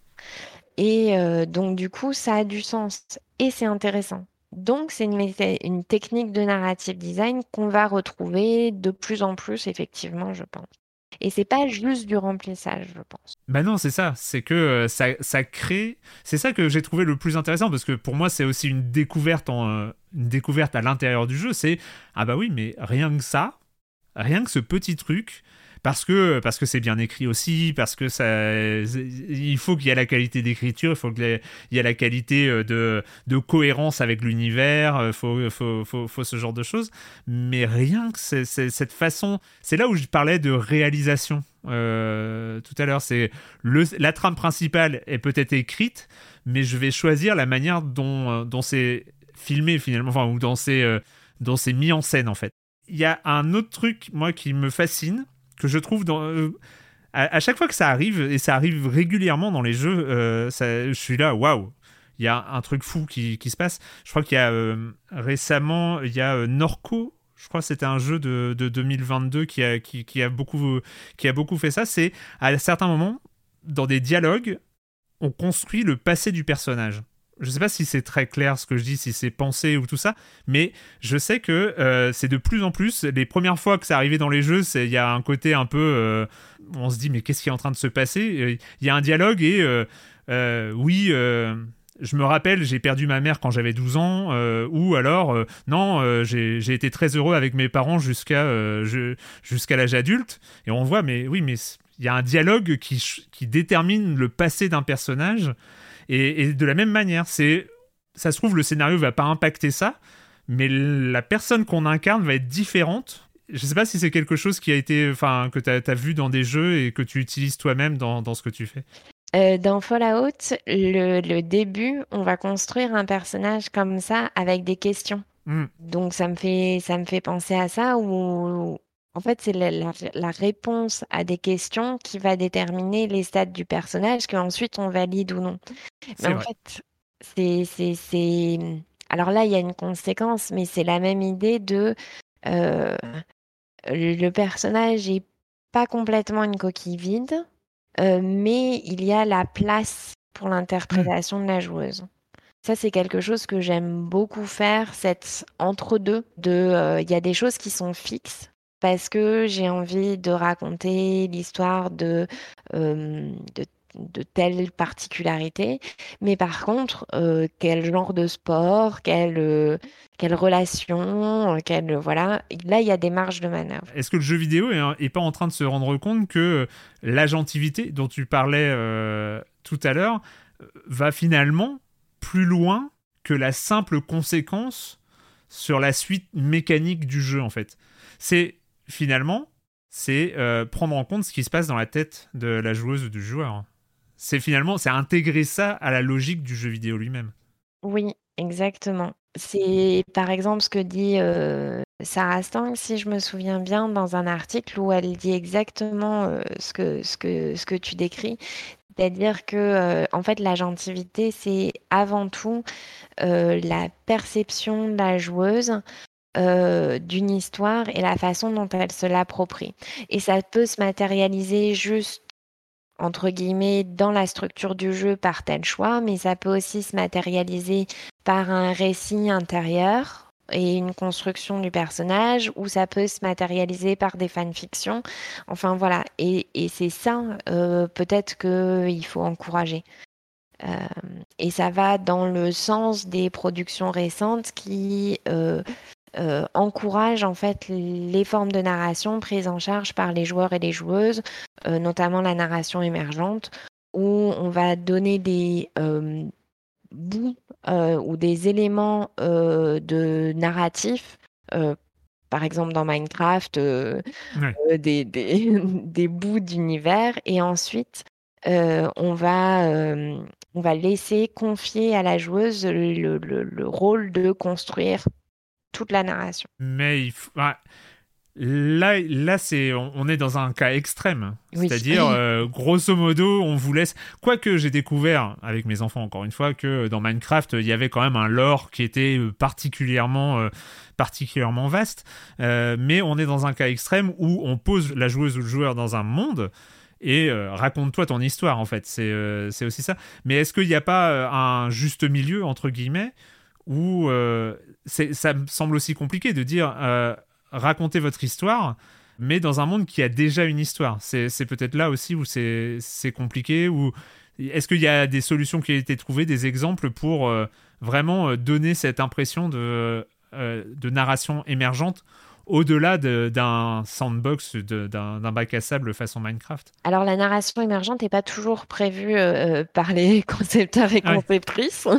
Et donc du coup, ça a du sens et c'est intéressant. Donc, c'est une, une, technique de narrative design qu'on va retrouver de plus en plus, effectivement, je pense. Et c'est pas juste du remplissage, je pense. Bah non, c'est ça. C'est que euh, ça, ça crée. C'est ça que j'ai trouvé le plus intéressant parce que pour moi, c'est aussi une découverte, en, euh, une découverte à l'intérieur du jeu. C'est ah bah oui, mais rien que ça, rien que ce petit truc, parce que parce que c'est bien écrit aussi, parce que ça, il faut qu'il y ait la qualité d'écriture, il faut qu'il y ait la qualité euh, de, de cohérence avec l'univers, euh, faut, faut, faut, faut, ce genre de choses. Mais rien que cette façon, c'est là où je parlais de réalisation euh, tout à l'heure. C'est la trame principale est peut-être écrite, mais je vais choisir la manière dont, dont c'est filmé finalement, enfin, ou dont c'est mis en scène en fait. Il y a un autre truc, moi, qui me fascine, que je trouve dans. Euh, à, chaque fois que ça arrive, et ça arrive régulièrement dans les jeux, euh, je suis là, waouh! Il y a un truc fou qui, qui se passe. Je crois qu'il y a euh, récemment, il y a Norco, je crois que c'était un jeu de, de 2022 qui a, qui, qui, a beaucoup, qui a beaucoup fait ça. C'est à certains moments, dans des dialogues, on construit le passé du personnage je sais pas si c'est très clair ce que je dis, si c'est pensé ou tout ça, mais je sais que euh, c'est de plus en plus. Les premières fois que c'est arrivé dans les jeux, il y a un côté un peu. Euh, on se dit, mais qu'est-ce qui est en train de se passer? Il y a un dialogue et euh, oui. je me rappelle, j'ai perdu ma mère quand j'avais 12 ans, ou alors, non, j'ai été très heureux avec mes parents jusqu'à jusqu'à l'âge adulte. Et on voit, mais oui, mais il y a un dialogue qui, qui détermine le passé d'un personnage. Et, de la même manière, c'est ça se trouve le scénario va pas impacter ça, mais la personne qu'on incarne va être différente. Je sais pas si c'est quelque chose qui a été, enfin, que tu as, vu dans des jeux et que tu utilises toi-même dans, dans, ce que tu fais. Euh, dans Fallout, le, le, début, on va construire un personnage comme ça avec des questions. Hmm. Donc ça me fait ça me fait penser à ça où en fait, c'est la, réponse à des questions qui va déterminer les stades du personnage qu'ensuite on valide ou non. Mais en fait, c'est, Alors là, il y a une conséquence, mais c'est la même idée de euh, le personnage est pas complètement une coquille vide, euh, mais il y a la place pour l'interprétation de la joueuse. Ça, c'est quelque chose que j'aime beaucoup faire, cette entre-deux de euh, il y a des choses qui sont fixes parce que j'ai envie de raconter l'histoire de, de, telle particularité. Mais par contre, quel genre de sport, quelle, quelle relation, quelle, voilà, là, il y a des marges de manœuvre. Est-ce que le jeu vidéo est, pas en train de se rendre compte que l'agentivité dont tu parlais tout à l'heure va finalement plus loin que la simple conséquence sur la suite mécanique du jeu en fait? C'est finalement, c'est euh, prendre en compte ce qui se passe dans la tête de la joueuse ou du joueur. C'est finalement, c'est intégrer ça à la logique du jeu vidéo lui-même. Oui, exactement. C'est par exemple ce que dit euh, Sarah Stang, si je me souviens bien, dans un article où elle dit exactement euh, ce, que, ce, que, ce que tu décris. C'est-à-dire que, en fait, l'agentivité, c'est avant tout la perception de la joueuse euh, d'une histoire et la façon dont elle se l'approprie. Et ça peut se matérialiser juste entre guillemets dans la structure du jeu par tel choix, mais ça peut aussi se matérialiser par un récit intérieur et une construction du personnage, ou ça peut se matérialiser par des fanfictions. Enfin voilà, et, et c'est ça euh, peut-être qu'il faut encourager. Euh, et ça va dans le sens des productions récentes qui euh, encouragent en fait les formes de narration prises en charge par les joueurs et les joueuses, notamment la narration émergente, où on va donner des bouts ou des éléments de narratif par exemple dans Minecraft, des, des, des, bouts d'univers, et ensuite on va on va laisser confier à la joueuse le, rôle de construire toute la narration. Mais il faut... Là, là c'est, on, est dans un cas extrême. C'est-à-dire, euh, grosso modo, on vous laisse. Quoique j'ai découvert, avec mes enfants encore une fois, que dans Minecraft, il y avait quand même un lore qui était euh, particulièrement, euh, particulièrement vaste. mais on est dans un cas extrême où on pose la joueuse ou le joueur dans un monde et euh, raconte-toi ton histoire en fait. Euh, c'est aussi ça. Mais est-ce qu'il n'y a pas euh, un juste milieu entre guillemets où ça me semble aussi compliqué de dire racontez votre histoire, mais dans un monde qui a déjà une histoire. C'est peut-être là aussi où c'est compliqué. Est-ce qu'il y a des solutions qui ont été trouvées, des exemples pour vraiment donner cette impression de, de narration émergente au-delà d'un sandbox, d'un bac à sable façon Minecraft? Alors la narration émergente n'est pas toujours prévue euh, par les concepteurs et conceptrices.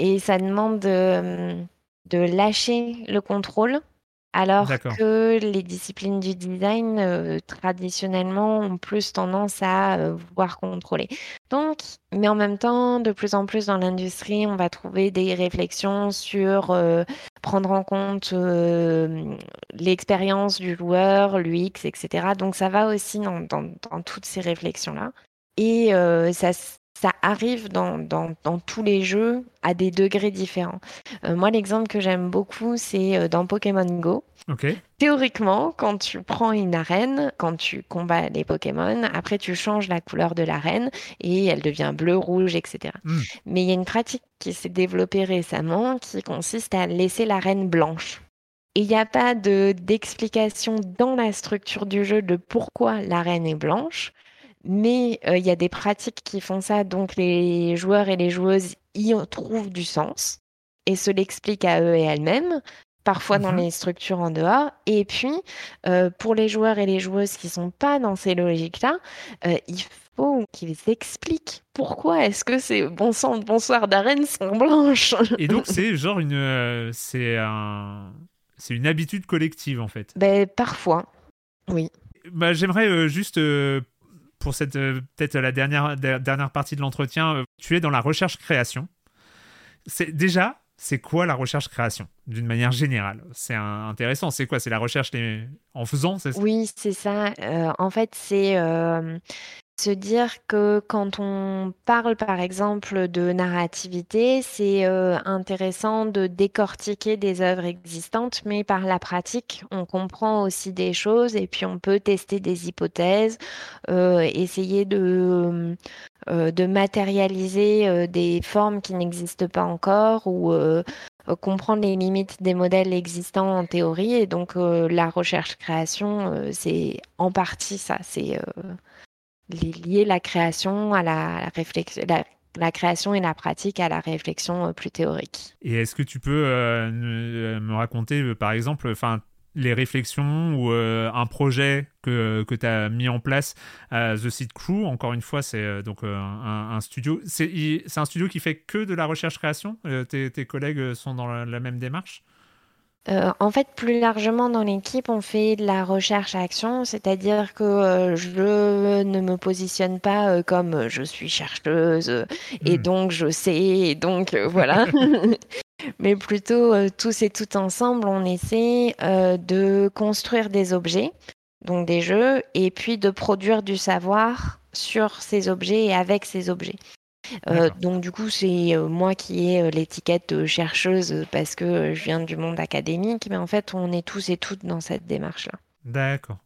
et ça demande de, de lâcher le contrôle alors que les disciplines du design, euh, traditionnellement, ont plus tendance à euh, vouloir contrôler. Donc, mais en même temps, de plus en plus dans l'industrie, on va trouver des réflexions sur euh, prendre en compte l'expérience du joueur, l'UX, etc. Donc, ça va aussi dans, dans toutes ces réflexions-là. Et ça, ça arrive dans, dans, dans, tous les jeux à des degrés différents. Euh, moi, l'exemple que j'aime beaucoup, c'est euh, dans Pokémon Go. Théoriquement, quand tu prends une arène, quand tu combats les Pokémon, après tu changes la couleur de l'arène et elle devient bleue, rouge, etc. Hmm. Mais il y a une pratique qui s'est développée récemment qui consiste à laisser l'arène blanche. Et il n'y a pas d'explication dans la structure du jeu de pourquoi l'arène est blanche mais euh, il y a des pratiques qui font ça, donc les joueurs et les joueuses y trouvent du sens et se l'expliquent à eux et elles-mêmes, parfois dans mhm. les structures en dehors. Et puis, euh, pour les joueurs et les joueuses qui sont pas dans ces logiques-là, euh, il faut qu'ils expliquent pourquoi est-ce que ces bon sang de bonsoir d'arène sont blanches. et donc, c'est genre une, c'est un, c'est une habitude collective en fait. Ben, parfois, oui. Bah, j'aimerais juste pour cette euh, peut-être la dernière, dernière partie de l'entretien, euh, tu es dans la recherche-création. C'est déjà, c'est quoi la recherche-création d'une manière générale? C'est intéressant. C'est quoi? C'est la recherche en faisant Oui, c'est ça. Euh, en fait, c'est se dire que quand on parle par exemple de narrativité, c'est euh, intéressant de décortiquer des œuvres existantes, mais par la pratique, on comprend aussi des choses et puis on peut tester des hypothèses, euh, essayer de, euh, de matérialiser des formes qui n'existent pas encore ou comprendre les limites des modèles existants en théorie. Et donc la recherche-création, c'est en partie ça, c'est lier la création à la, réflexion. La, création et la pratique à la réflexion euh, plus théorique. Et est-ce que tu peux euh, euh, me raconter, par exemple, les réflexions ou un projet que, que tu as mis en place à The Seed Crew? Encore une fois, c'est donc un, studio. C'est un studio qui fait que de la recherche-création. tes, collègues sont dans la même démarche? Euh, en fait, plus largement dans l'équipe, on fait de la recherche-action, c'est-à-dire que euh, je ne me positionne pas euh, comme je suis chercheuse et hmm. donc je sais, et donc voilà. Mais plutôt tous et toutes ensemble, on essaie de construire des objets, donc des jeux, et puis de produire du savoir sur ces objets et avec ces objets. Euh, donc du coup, c'est euh, moi qui ai euh, l'étiquette chercheuse parce que je viens du monde académique, mais en fait, on est tous et toutes dans cette démarche-là. D'accord.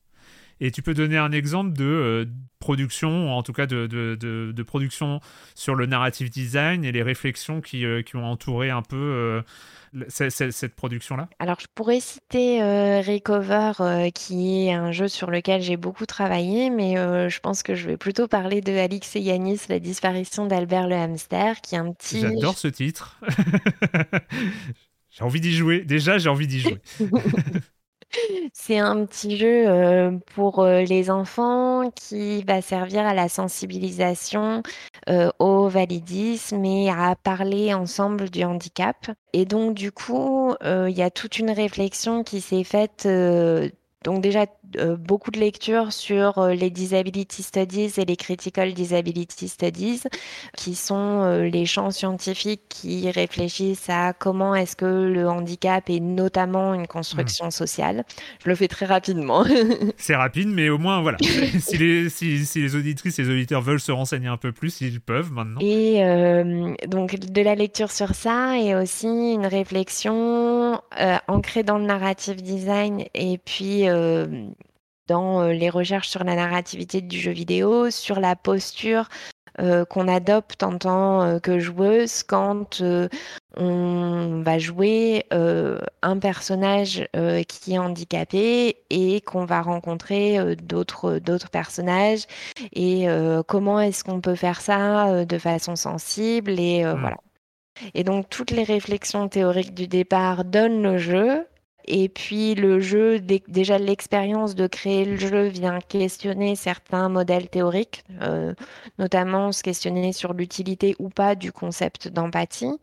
Et tu peux donner un exemple de euh, production, en tout cas de, de, de, production sur le narrative design et les réflexions qui, euh, qui ont entouré un peu euh, cette, production-là Alors, je pourrais citer Recover, qui est un jeu sur lequel j'ai beaucoup travaillé, mais je pense que je vais plutôt parler de Alix et Yanis, La disparition d'Albert le hamster, qui est un petit... J'adore ce titre J'ai envie d'y jouer. Déjà, j'ai envie d'y jouer. C'est un petit jeu euh, pour euh, les enfants qui va servir à la sensibilisation euh, au validisme et à parler ensemble du handicap. Et donc du coup, il y a toute une réflexion qui s'est faite donc déjà, euh, beaucoup de lectures sur euh, les Disability Studies et les Critical Disability Studies, qui sont euh, les champs scientifiques qui réfléchissent à comment est-ce que le handicap est notamment une construction hmm. sociale. Je le fais très rapidement. C'est rapide, mais au moins, voilà. si, les, si, si, les auditrices et les auditeurs veulent se renseigner un peu plus, ils peuvent maintenant. Et donc, de la lecture sur ça et aussi une réflexion ancrée dans le narrative design et puis euh, dans euh, les recherches sur la narrativité du jeu vidéo, sur la posture euh, qu'on adopte en tant que joueuse quand on va jouer un personnage qui est handicapé et qu'on va rencontrer d'autres d'autres personnages et comment est-ce qu'on peut faire ça de façon sensible et mmh. voilà. Et donc toutes les réflexions théoriques du départ donnent le jeu et puis le jeu, déjà l'expérience de créer le jeu vient questionner certains modèles théoriques, euh, notamment se questionner sur l'utilité ou pas du concept d'empathie.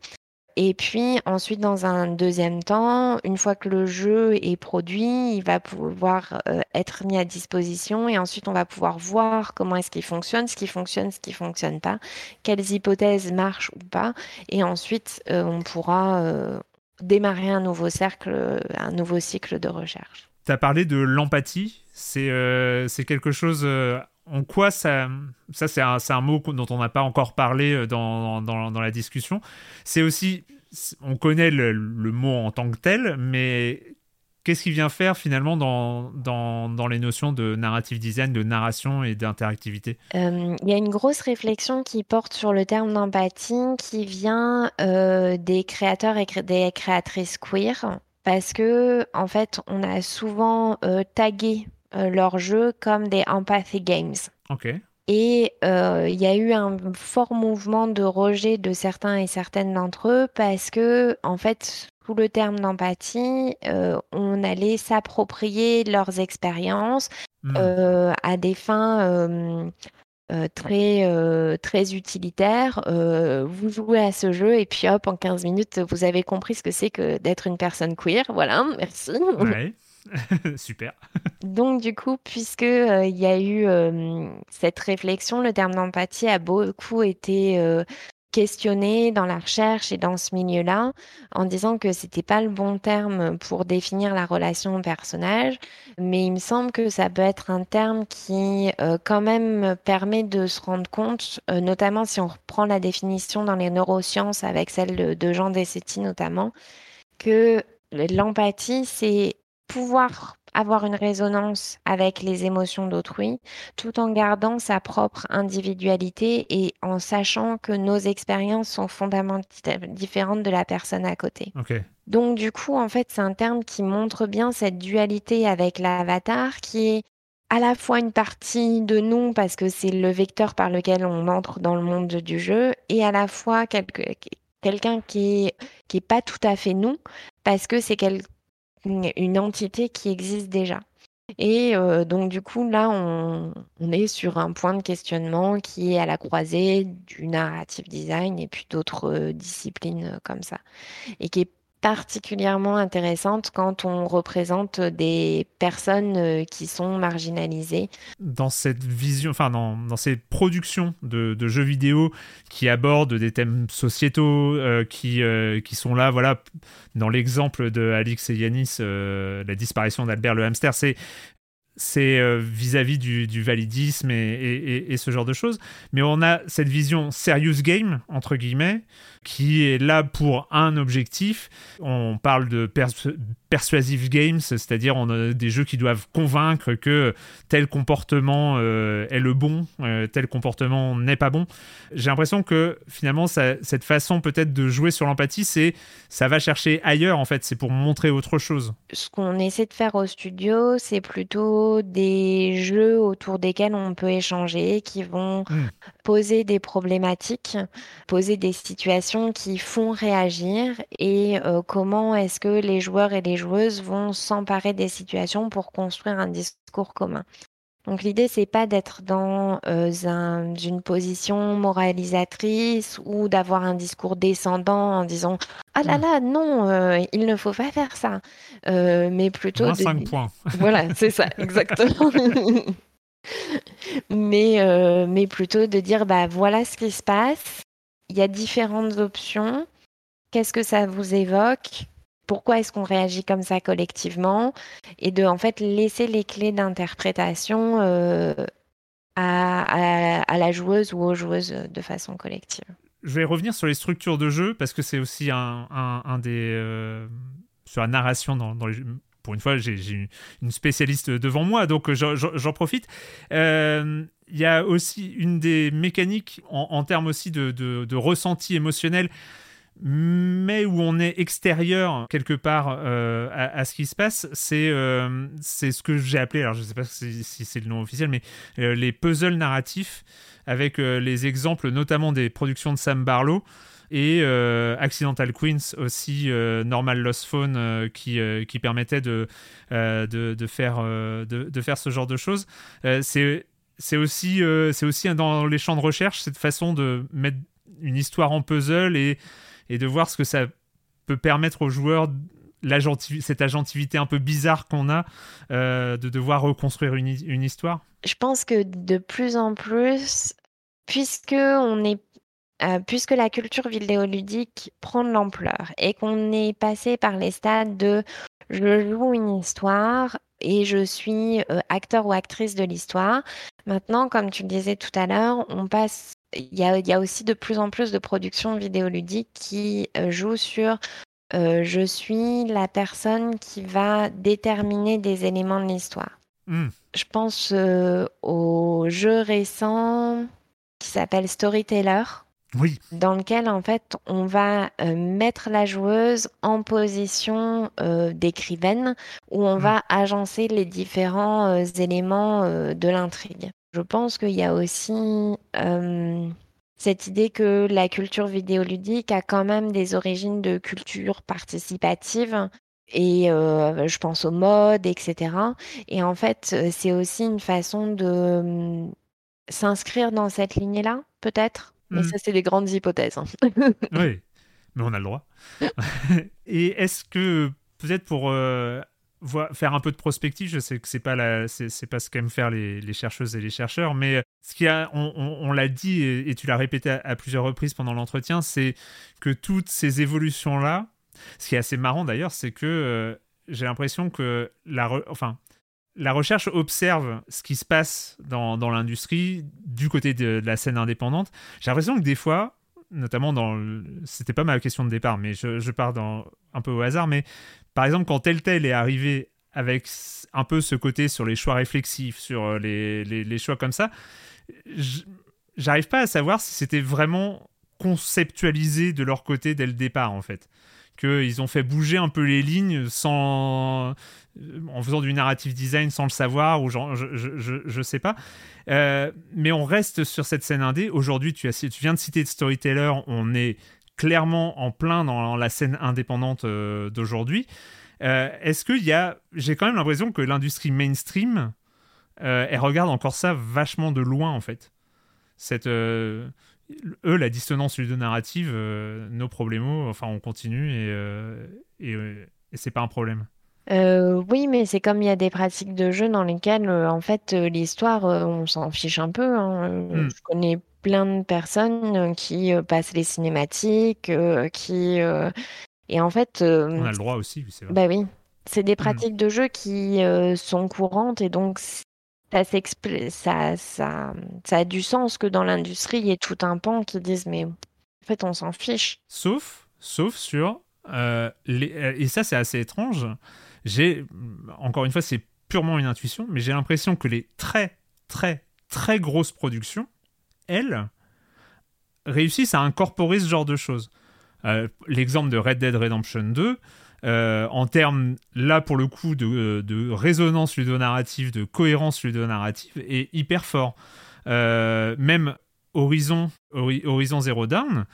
Et puis ensuite, dans un deuxième temps, une fois que le jeu est produit, il va pouvoir euh, être mis à disposition et ensuite on va pouvoir voir comment est-ce qu'il fonctionne, ce qui fonctionne, ce qui fonctionne pas, quelles hypothèses marchent ou pas. Et ensuite, euh, on pourra démarrer un nouveau cercle, un nouveau cycle de recherche. Tu as parlé de l'empathie, c'est euh, quelque chose... Euh, en quoi ça... Ça, c'est un, un, mot dont on n'a pas encore parlé euh, dans, dans, dans la discussion. C'est aussi... On connaît le, le, mot en tant que tel, mais Qu'est-ce qui vient faire finalement dans, dans, dans, les notions de narrative design, de narration et d'interactivité? Euh, Il y a une grosse réflexion qui porte sur le terme d'empathie qui vient euh, des créateurs et des créatrices queer parce que en fait on a souvent euh, tagué leurs jeux comme des empathy games. Ok. Et il y a eu un fort mouvement de rejet de certains et certaines d'entre eux parce que, en fait, sous le terme d'empathie, euh, on allait s'approprier leurs expériences hmm. euh, à des fins euh, très, très utilitaires. vous jouez à ce jeu et puis hop, en 15 minutes, vous avez compris ce que c'est que d'être une personne queer. Voilà, merci. Ouais. Super. Donc du coup, puisque il y a eu cette réflexion, le terme d'empathie a beaucoup été questionné dans la recherche et dans ce milieu-là en disant que c'était pas le bon terme pour définir la relation personnage, mais il me semble que ça peut être un terme qui euh, quand même permet de se rendre compte, euh, notamment si on reprend la définition dans les neurosciences avec celle de, de Jean Dessetti notamment, que l'empathie c'est pouvoir avoir une résonance avec les émotions d'autrui, tout en gardant sa propre individualité et en sachant que nos expériences sont fondamentalement différentes de la personne à côté. Donc du coup, en fait, c'est un terme qui montre bien cette dualité avec l'avatar qui est à la fois une partie de nous parce que c'est le vecteur par lequel on entre dans le monde du jeu et à la fois quelqu'un qui est, qui est pas tout à fait nous parce que c'est quelqu'un une entité qui existe déjà. Et euh, donc du coup, là, on, est sur un point de questionnement qui est à la croisée du narrative design et puis d'autres euh, disciplines comme ça, et qui est particulièrement intéressante quand on représente des personnes euh, qui sont marginalisées. Dans cette vision, enfin dans, dans ces productions de, jeux vidéo qui abordent des thèmes sociétaux, euh, qui, euh, qui sont là, voilà, dans l'exemple de Alix et Yanis, la disparition d'Albert le hamster, c'est c'est euh, vis-à-vis du, validisme et, ce genre de choses. Mais on a cette vision serious game, entre guillemets, qui est là pour un objectif. On parle de persuasive games, c'est-à-dire on a des jeux qui doivent convaincre que tel comportement euh, est le bon, euh, tel comportement n'est pas bon. J'ai l'impression que finalement cette façon peut-être de jouer sur l'empathie, c'est ça va chercher ailleurs en fait, c'est pour montrer autre chose. Ce qu'on essaie de faire au studio, c'est plutôt des jeux autour desquels on peut échanger, qui vont hmm. Poser des problématiques, poser des situations qui font réagir et euh, comment est-ce que les joueurs et les joueuses vont s'emparer des situations pour construire un discours commun. Donc l'idée c'est pas d'être dans euh, une position moralisatrice ou d'avoir un discours descendant en disant ah là là non euh, il ne faut pas faire ça euh, mais plutôt. 5 points voilà c'est ça exactement mais mais plutôt de dire bah voilà ce qui se passe il y a différentes options qu'est-ce que ça vous évoque? Pourquoi est-ce qu'on réagit comme ça collectivement? Et de en fait laisser les clés d'interprétation euh, à, la joueuse ou aux joueuses de façon collective. Je vais revenir sur les structures de jeu parce que c'est aussi un, des euh, sur la narration dans, les. Pour une fois, j'ai une spécialiste devant moi, donc j'en profite. Euh, il y a aussi une des mécaniques en, termes aussi de, ressenti émotionnel mais où on est extérieur quelque part euh, à, ce qui se passe, c'est euh, ce que j'ai appelé, alors je ne sais pas si, c'est le nom officiel, mais euh, les puzzles narratifs, avec les exemples notamment des productions de Sam Barlow et Accidental Queens aussi, Normal Lost Phone, qui, qui permettait de, de, faire, de, faire ce genre de choses. c'est c'est aussi, aussi dans les champs de recherche cette façon de mettre une histoire en puzzle et et de voir ce que ça peut permettre aux joueurs cette agentivité un peu bizarre qu'on a euh, de devoir reconstruire une, histoire Je pense que de plus en plus, puisque on est euh, puisque la culture vidéoludique prend de l'ampleur et qu'on est passé par les stades de je joue une histoire et je suis euh, acteur ou actrice de l'histoire. Maintenant, comme tu le disais tout à l'heure, on passe il y a, aussi de plus en plus de productions vidéoludiques qui euh, jouent sur je suis la personne qui va déterminer des éléments de l'histoire. Hmm. Je pense au jeu récent qui s'appelle Storyteller. Oui. Dans lequel, en fait, on va mettre la joueuse en position d'écrivaine où on hmm. va agencer les différents éléments de l'intrigue. Je pense qu'il y a aussi euh, cette idée que la culture vidéoludique a quand même des origines de culture participative. Et euh, je pense au mode, etc. Et en fait, c'est aussi une façon de hum, s'inscrire dans cette lignée-là, peut-être? Mais mmh. ça, c'est des grandes hypothèses. Hein. oui, mais on a le droit. Et est-ce que, peut-être pour euh, faire un peu de prospective. Je sais que c'est pas la, c'est, pas ce qu'aiment faire les, les, chercheuses et les chercheurs, mais ce qui a, on, on, l'a dit et, tu l'as répété à, plusieurs reprises pendant l'entretien, c'est que toutes ces évolutions là, ce qui est assez marrant d'ailleurs, c'est que euh, j'ai l'impression que la, enfin, la recherche observe ce qui se passe dans, dans l'industrie du côté de, la scène indépendante. J'ai l'impression que des fois, notamment dans, c'était pas ma question de départ, mais je, je pars dans un peu au hasard, mais par exemple, quand Telltale est arrivé avec un peu ce côté sur les choix réflexifs, sur euh, les, les, choix comme ça, j'arrive pas à savoir si c'était vraiment conceptualisé de leur côté dès le départ, en fait. Qu'ils ont fait bouger un peu les lignes sans en faisant du narrative design sans le savoir, ou genre, je, je, je, sais pas. Euh, mais on reste sur cette scène indé. Aujourd'hui, tu, tu viens de citer Storyteller, on est clairement en plein dans la scène indépendante euh, d'aujourd'hui. Euh, est-ce qu'il y a. J'ai quand même l'impression que l'industrie mainstream, euh, elle regarde encore ça vachement de loin, en fait. Cette. Eux, la dissonance ludonarrative, nos problèmes, enfin, on continue et, et, et c'est pas un problème. oui, mais c'est comme il y a des pratiques de jeu dans lesquelles, en fait, l'histoire, on s'en fiche un peu. Hein. Hmm. Je connais plein de personnes euh, qui euh, passent les cinématiques, euh, qui et en fait. On a le droit aussi, c'est vrai. Bah oui, c'est des mmh. pratiques de jeu qui sont courantes et donc ça, a du sens que dans l'industrie, il y ait tout un pan qui disent mais en fait on s'en fiche. Sauf, sauf sur et ça c'est assez étrange, j'ai, encore une fois, c'est purement une intuition, mais j'ai l'impression que les très, très, très grosses productions, elles, réussissent à incorporer ce genre de choses. Euh, l'exemple de Red Dead Redemption 2, euh, en termes, là, pour le coup, de, de résonance ludonarrative, de cohérence ludonarrative, est hyper fort. Euh, même Horizon, Horizon Zero Dawn,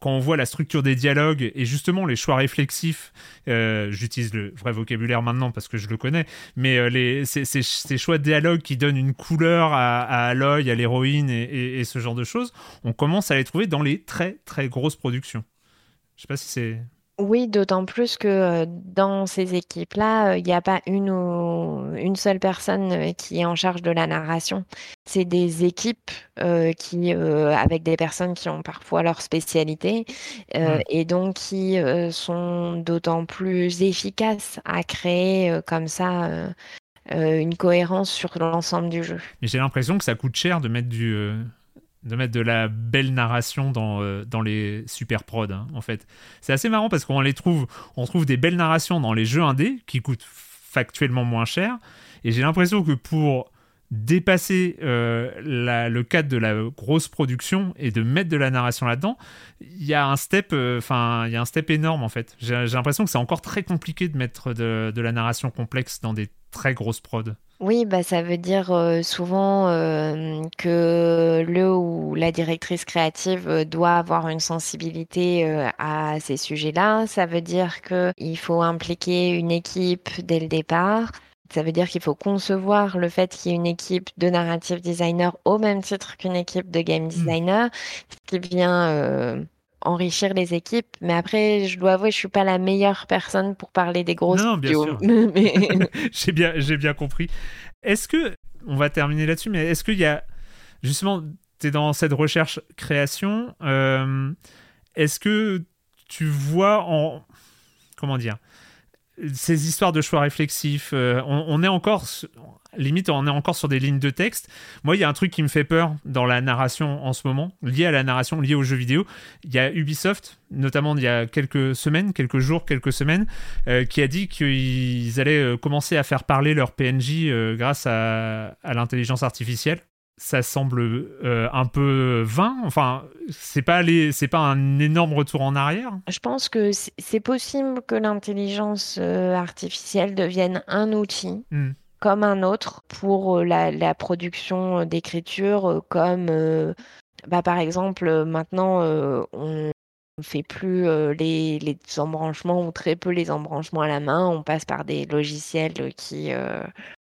quand on voit la structure des dialogues et justement les choix réflexifs, euh, j'utilise le vrai vocabulaire maintenant parce que je le connais, mais euh, les, ces, choix de dialogue qui donnent une couleur à, à Aloy, à l'héroïne et, ce genre de choses, on commence à les trouver dans les très très grosses productions. Je sais pas si c'est oui, d'autant plus que, dans ces équipes-là, il n'y a pas une ou une seule personne, qui est en charge de la narration. C'est des équipes, qui, avec des personnes qui ont parfois leur spécialité, mmh. et donc qui, sont d'autant plus efficaces à créer, comme ça, une cohérence sur l'ensemble du jeu. Mais j'ai l'impression que ça coûte cher de mettre du, de mettre de la belle narration dans, euh, dans les super prod hein, en fait. C'est assez marrant parce qu'on les trouve, on trouve des belles narrations dans les jeux indés qui coûtent factuellement moins cher. Et j'ai l'impression que pour dépasser euh, le cadre de la grosse production et de mettre de la narration là-dedans, il y a un step, euh, enfin il y a un step énorme en fait. J'ai l'impression que c'est encore très compliqué de mettre de, de la narration complexe dans des très grosses prods. Oui, bah, ça veut dire, souvent, que le ou la directrice créative, doit avoir une sensibilité, à ces sujets-là. Ça veut dire qu'il faut impliquer une équipe dès le départ. Ça veut dire qu'il faut concevoir le fait qu'il y ait une équipe de narrative designer au même titre qu'une équipe de game mmh. designer, ce qui vient, enrichir les équipes. Mais après, je dois avouer, je suis pas la meilleure personne pour parler des grosses non, bien sûr. j'ai bien, j'ai bien compris. Est-ce que, on va terminer là-dessus, mais est-ce qu'il y a, justement, tu es dans cette recherche création, euh, est-ce que tu vois en, comment dire, ces histoires de choix réflexifs, euh, on, est encore, limite, on est encore sur des lignes de texte. Moi, il y a un truc qui me fait peur dans la narration en ce moment, lié à la narration, lié aux jeux vidéo. Il y a Ubisoft, notamment il y a quelques semaines, quelques jours, quelques semaines, euh, qui a dit qu'ils allaient euh, commencer à faire parler leur PNJ grâce à l'intelligence artificielle ça semble euh, un peu vain. Enfin, c'est pas c'est pas un énorme retour en arrière. Je pense que c'est possible que l'intelligence euh, artificielle devienne un outil. Hmm. Comme un autre pour euh, la, production d'écriture, comme bah, par exemple maintenant on ne fait plus les, les, embranchements ou très peu les embranchements à la main, on passe par des logiciels qui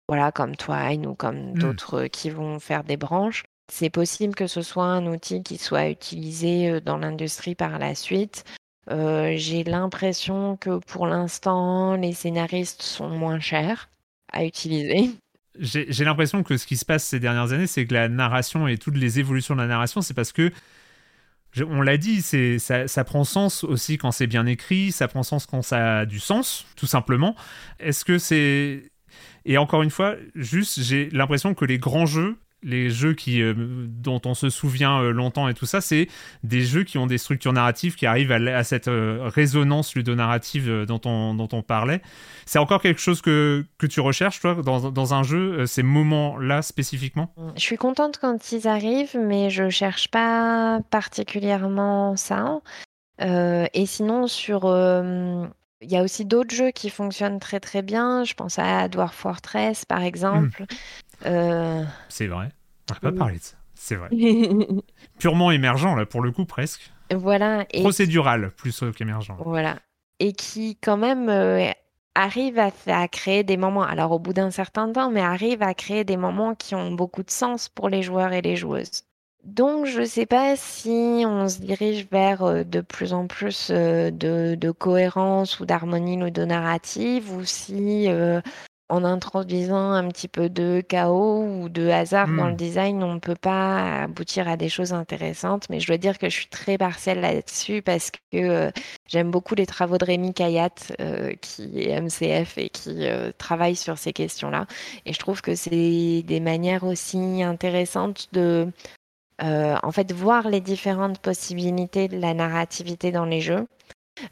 voilà, comme Twine ou comme mmh. d'autres qui vont faire des branches. C'est possible que ce soit un outil qui soit utilisé dans l'industrie par la suite. J'ai l'impression que pour l'instant, les scénaristes sont moins chers utiliser. J'ai l'impression que ce qui se passe ces dernières années, c'est que la narration et toutes les évolutions de la narration, c'est parce que on l'a dit, ça, prend sens aussi quand c'est bien écrit, ça prend sens quand ça a du sens, tout simplement. Est-ce que c'est et encore une fois, juste, j'ai l'impression que les grands jeux, les jeux qui, euh, dont on se souvient euh, longtemps et tout ça, c'est des jeux qui ont des structures narratives qui arrivent à, cette euh, résonance ludonarrative dont on, dont on parlait. C'est encore quelque chose que, que tu recherches, toi, dans, dans un jeu, ces moments-là spécifiquement? Je suis contente quand ils arrivent, mais je cherche pas particulièrement ça. et sinon, sur il y a aussi d'autres jeux qui fonctionnent très très bien. Je pense à Dwarf Fortress par exemple. Euh, c'est vrai. On n'a pas parlé de ça. C'est vrai. Purement émergent là pour le coup presque. Voilà. Et... Procédural plus qu'émergent. Voilà. Et qui quand même euh, arrive à, à, créer des moments. Alors au bout d'un certain temps, mais arrive à créer des moments qui ont beaucoup de sens pour les joueurs et les joueuses. Donc, je ne sais pas si on se dirige vers euh, de plus en plus euh, de, cohérence ou d'harmonie narrative ou si euh, en introduisant un petit peu de chaos ou de hasard dans le hmm. design, on ne peut pas aboutir à des choses intéressantes. Mais je dois dire que je suis très partielle là-dessus parce que j'aime beaucoup les travaux de Rémi Kayat, qui est MCF et qui travaille sur ces questions-là. Et je trouve que c'est des manières aussi intéressantes de euh, en fait, voir les différentes possibilités de la narrativité dans les jeux.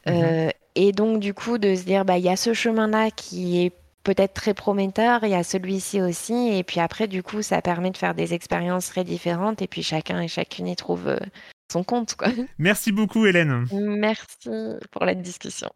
Mmh et donc du coup de se dire, bah, il y a ce chemin-là qui est peut-être très prometteur, il y a celui-ci aussi et puis après du coup ça permet de faire des expériences très différentes et puis chacun et chacune y trouve, son compte quoi. Merci beaucoup Hélène. Merci pour la discussion.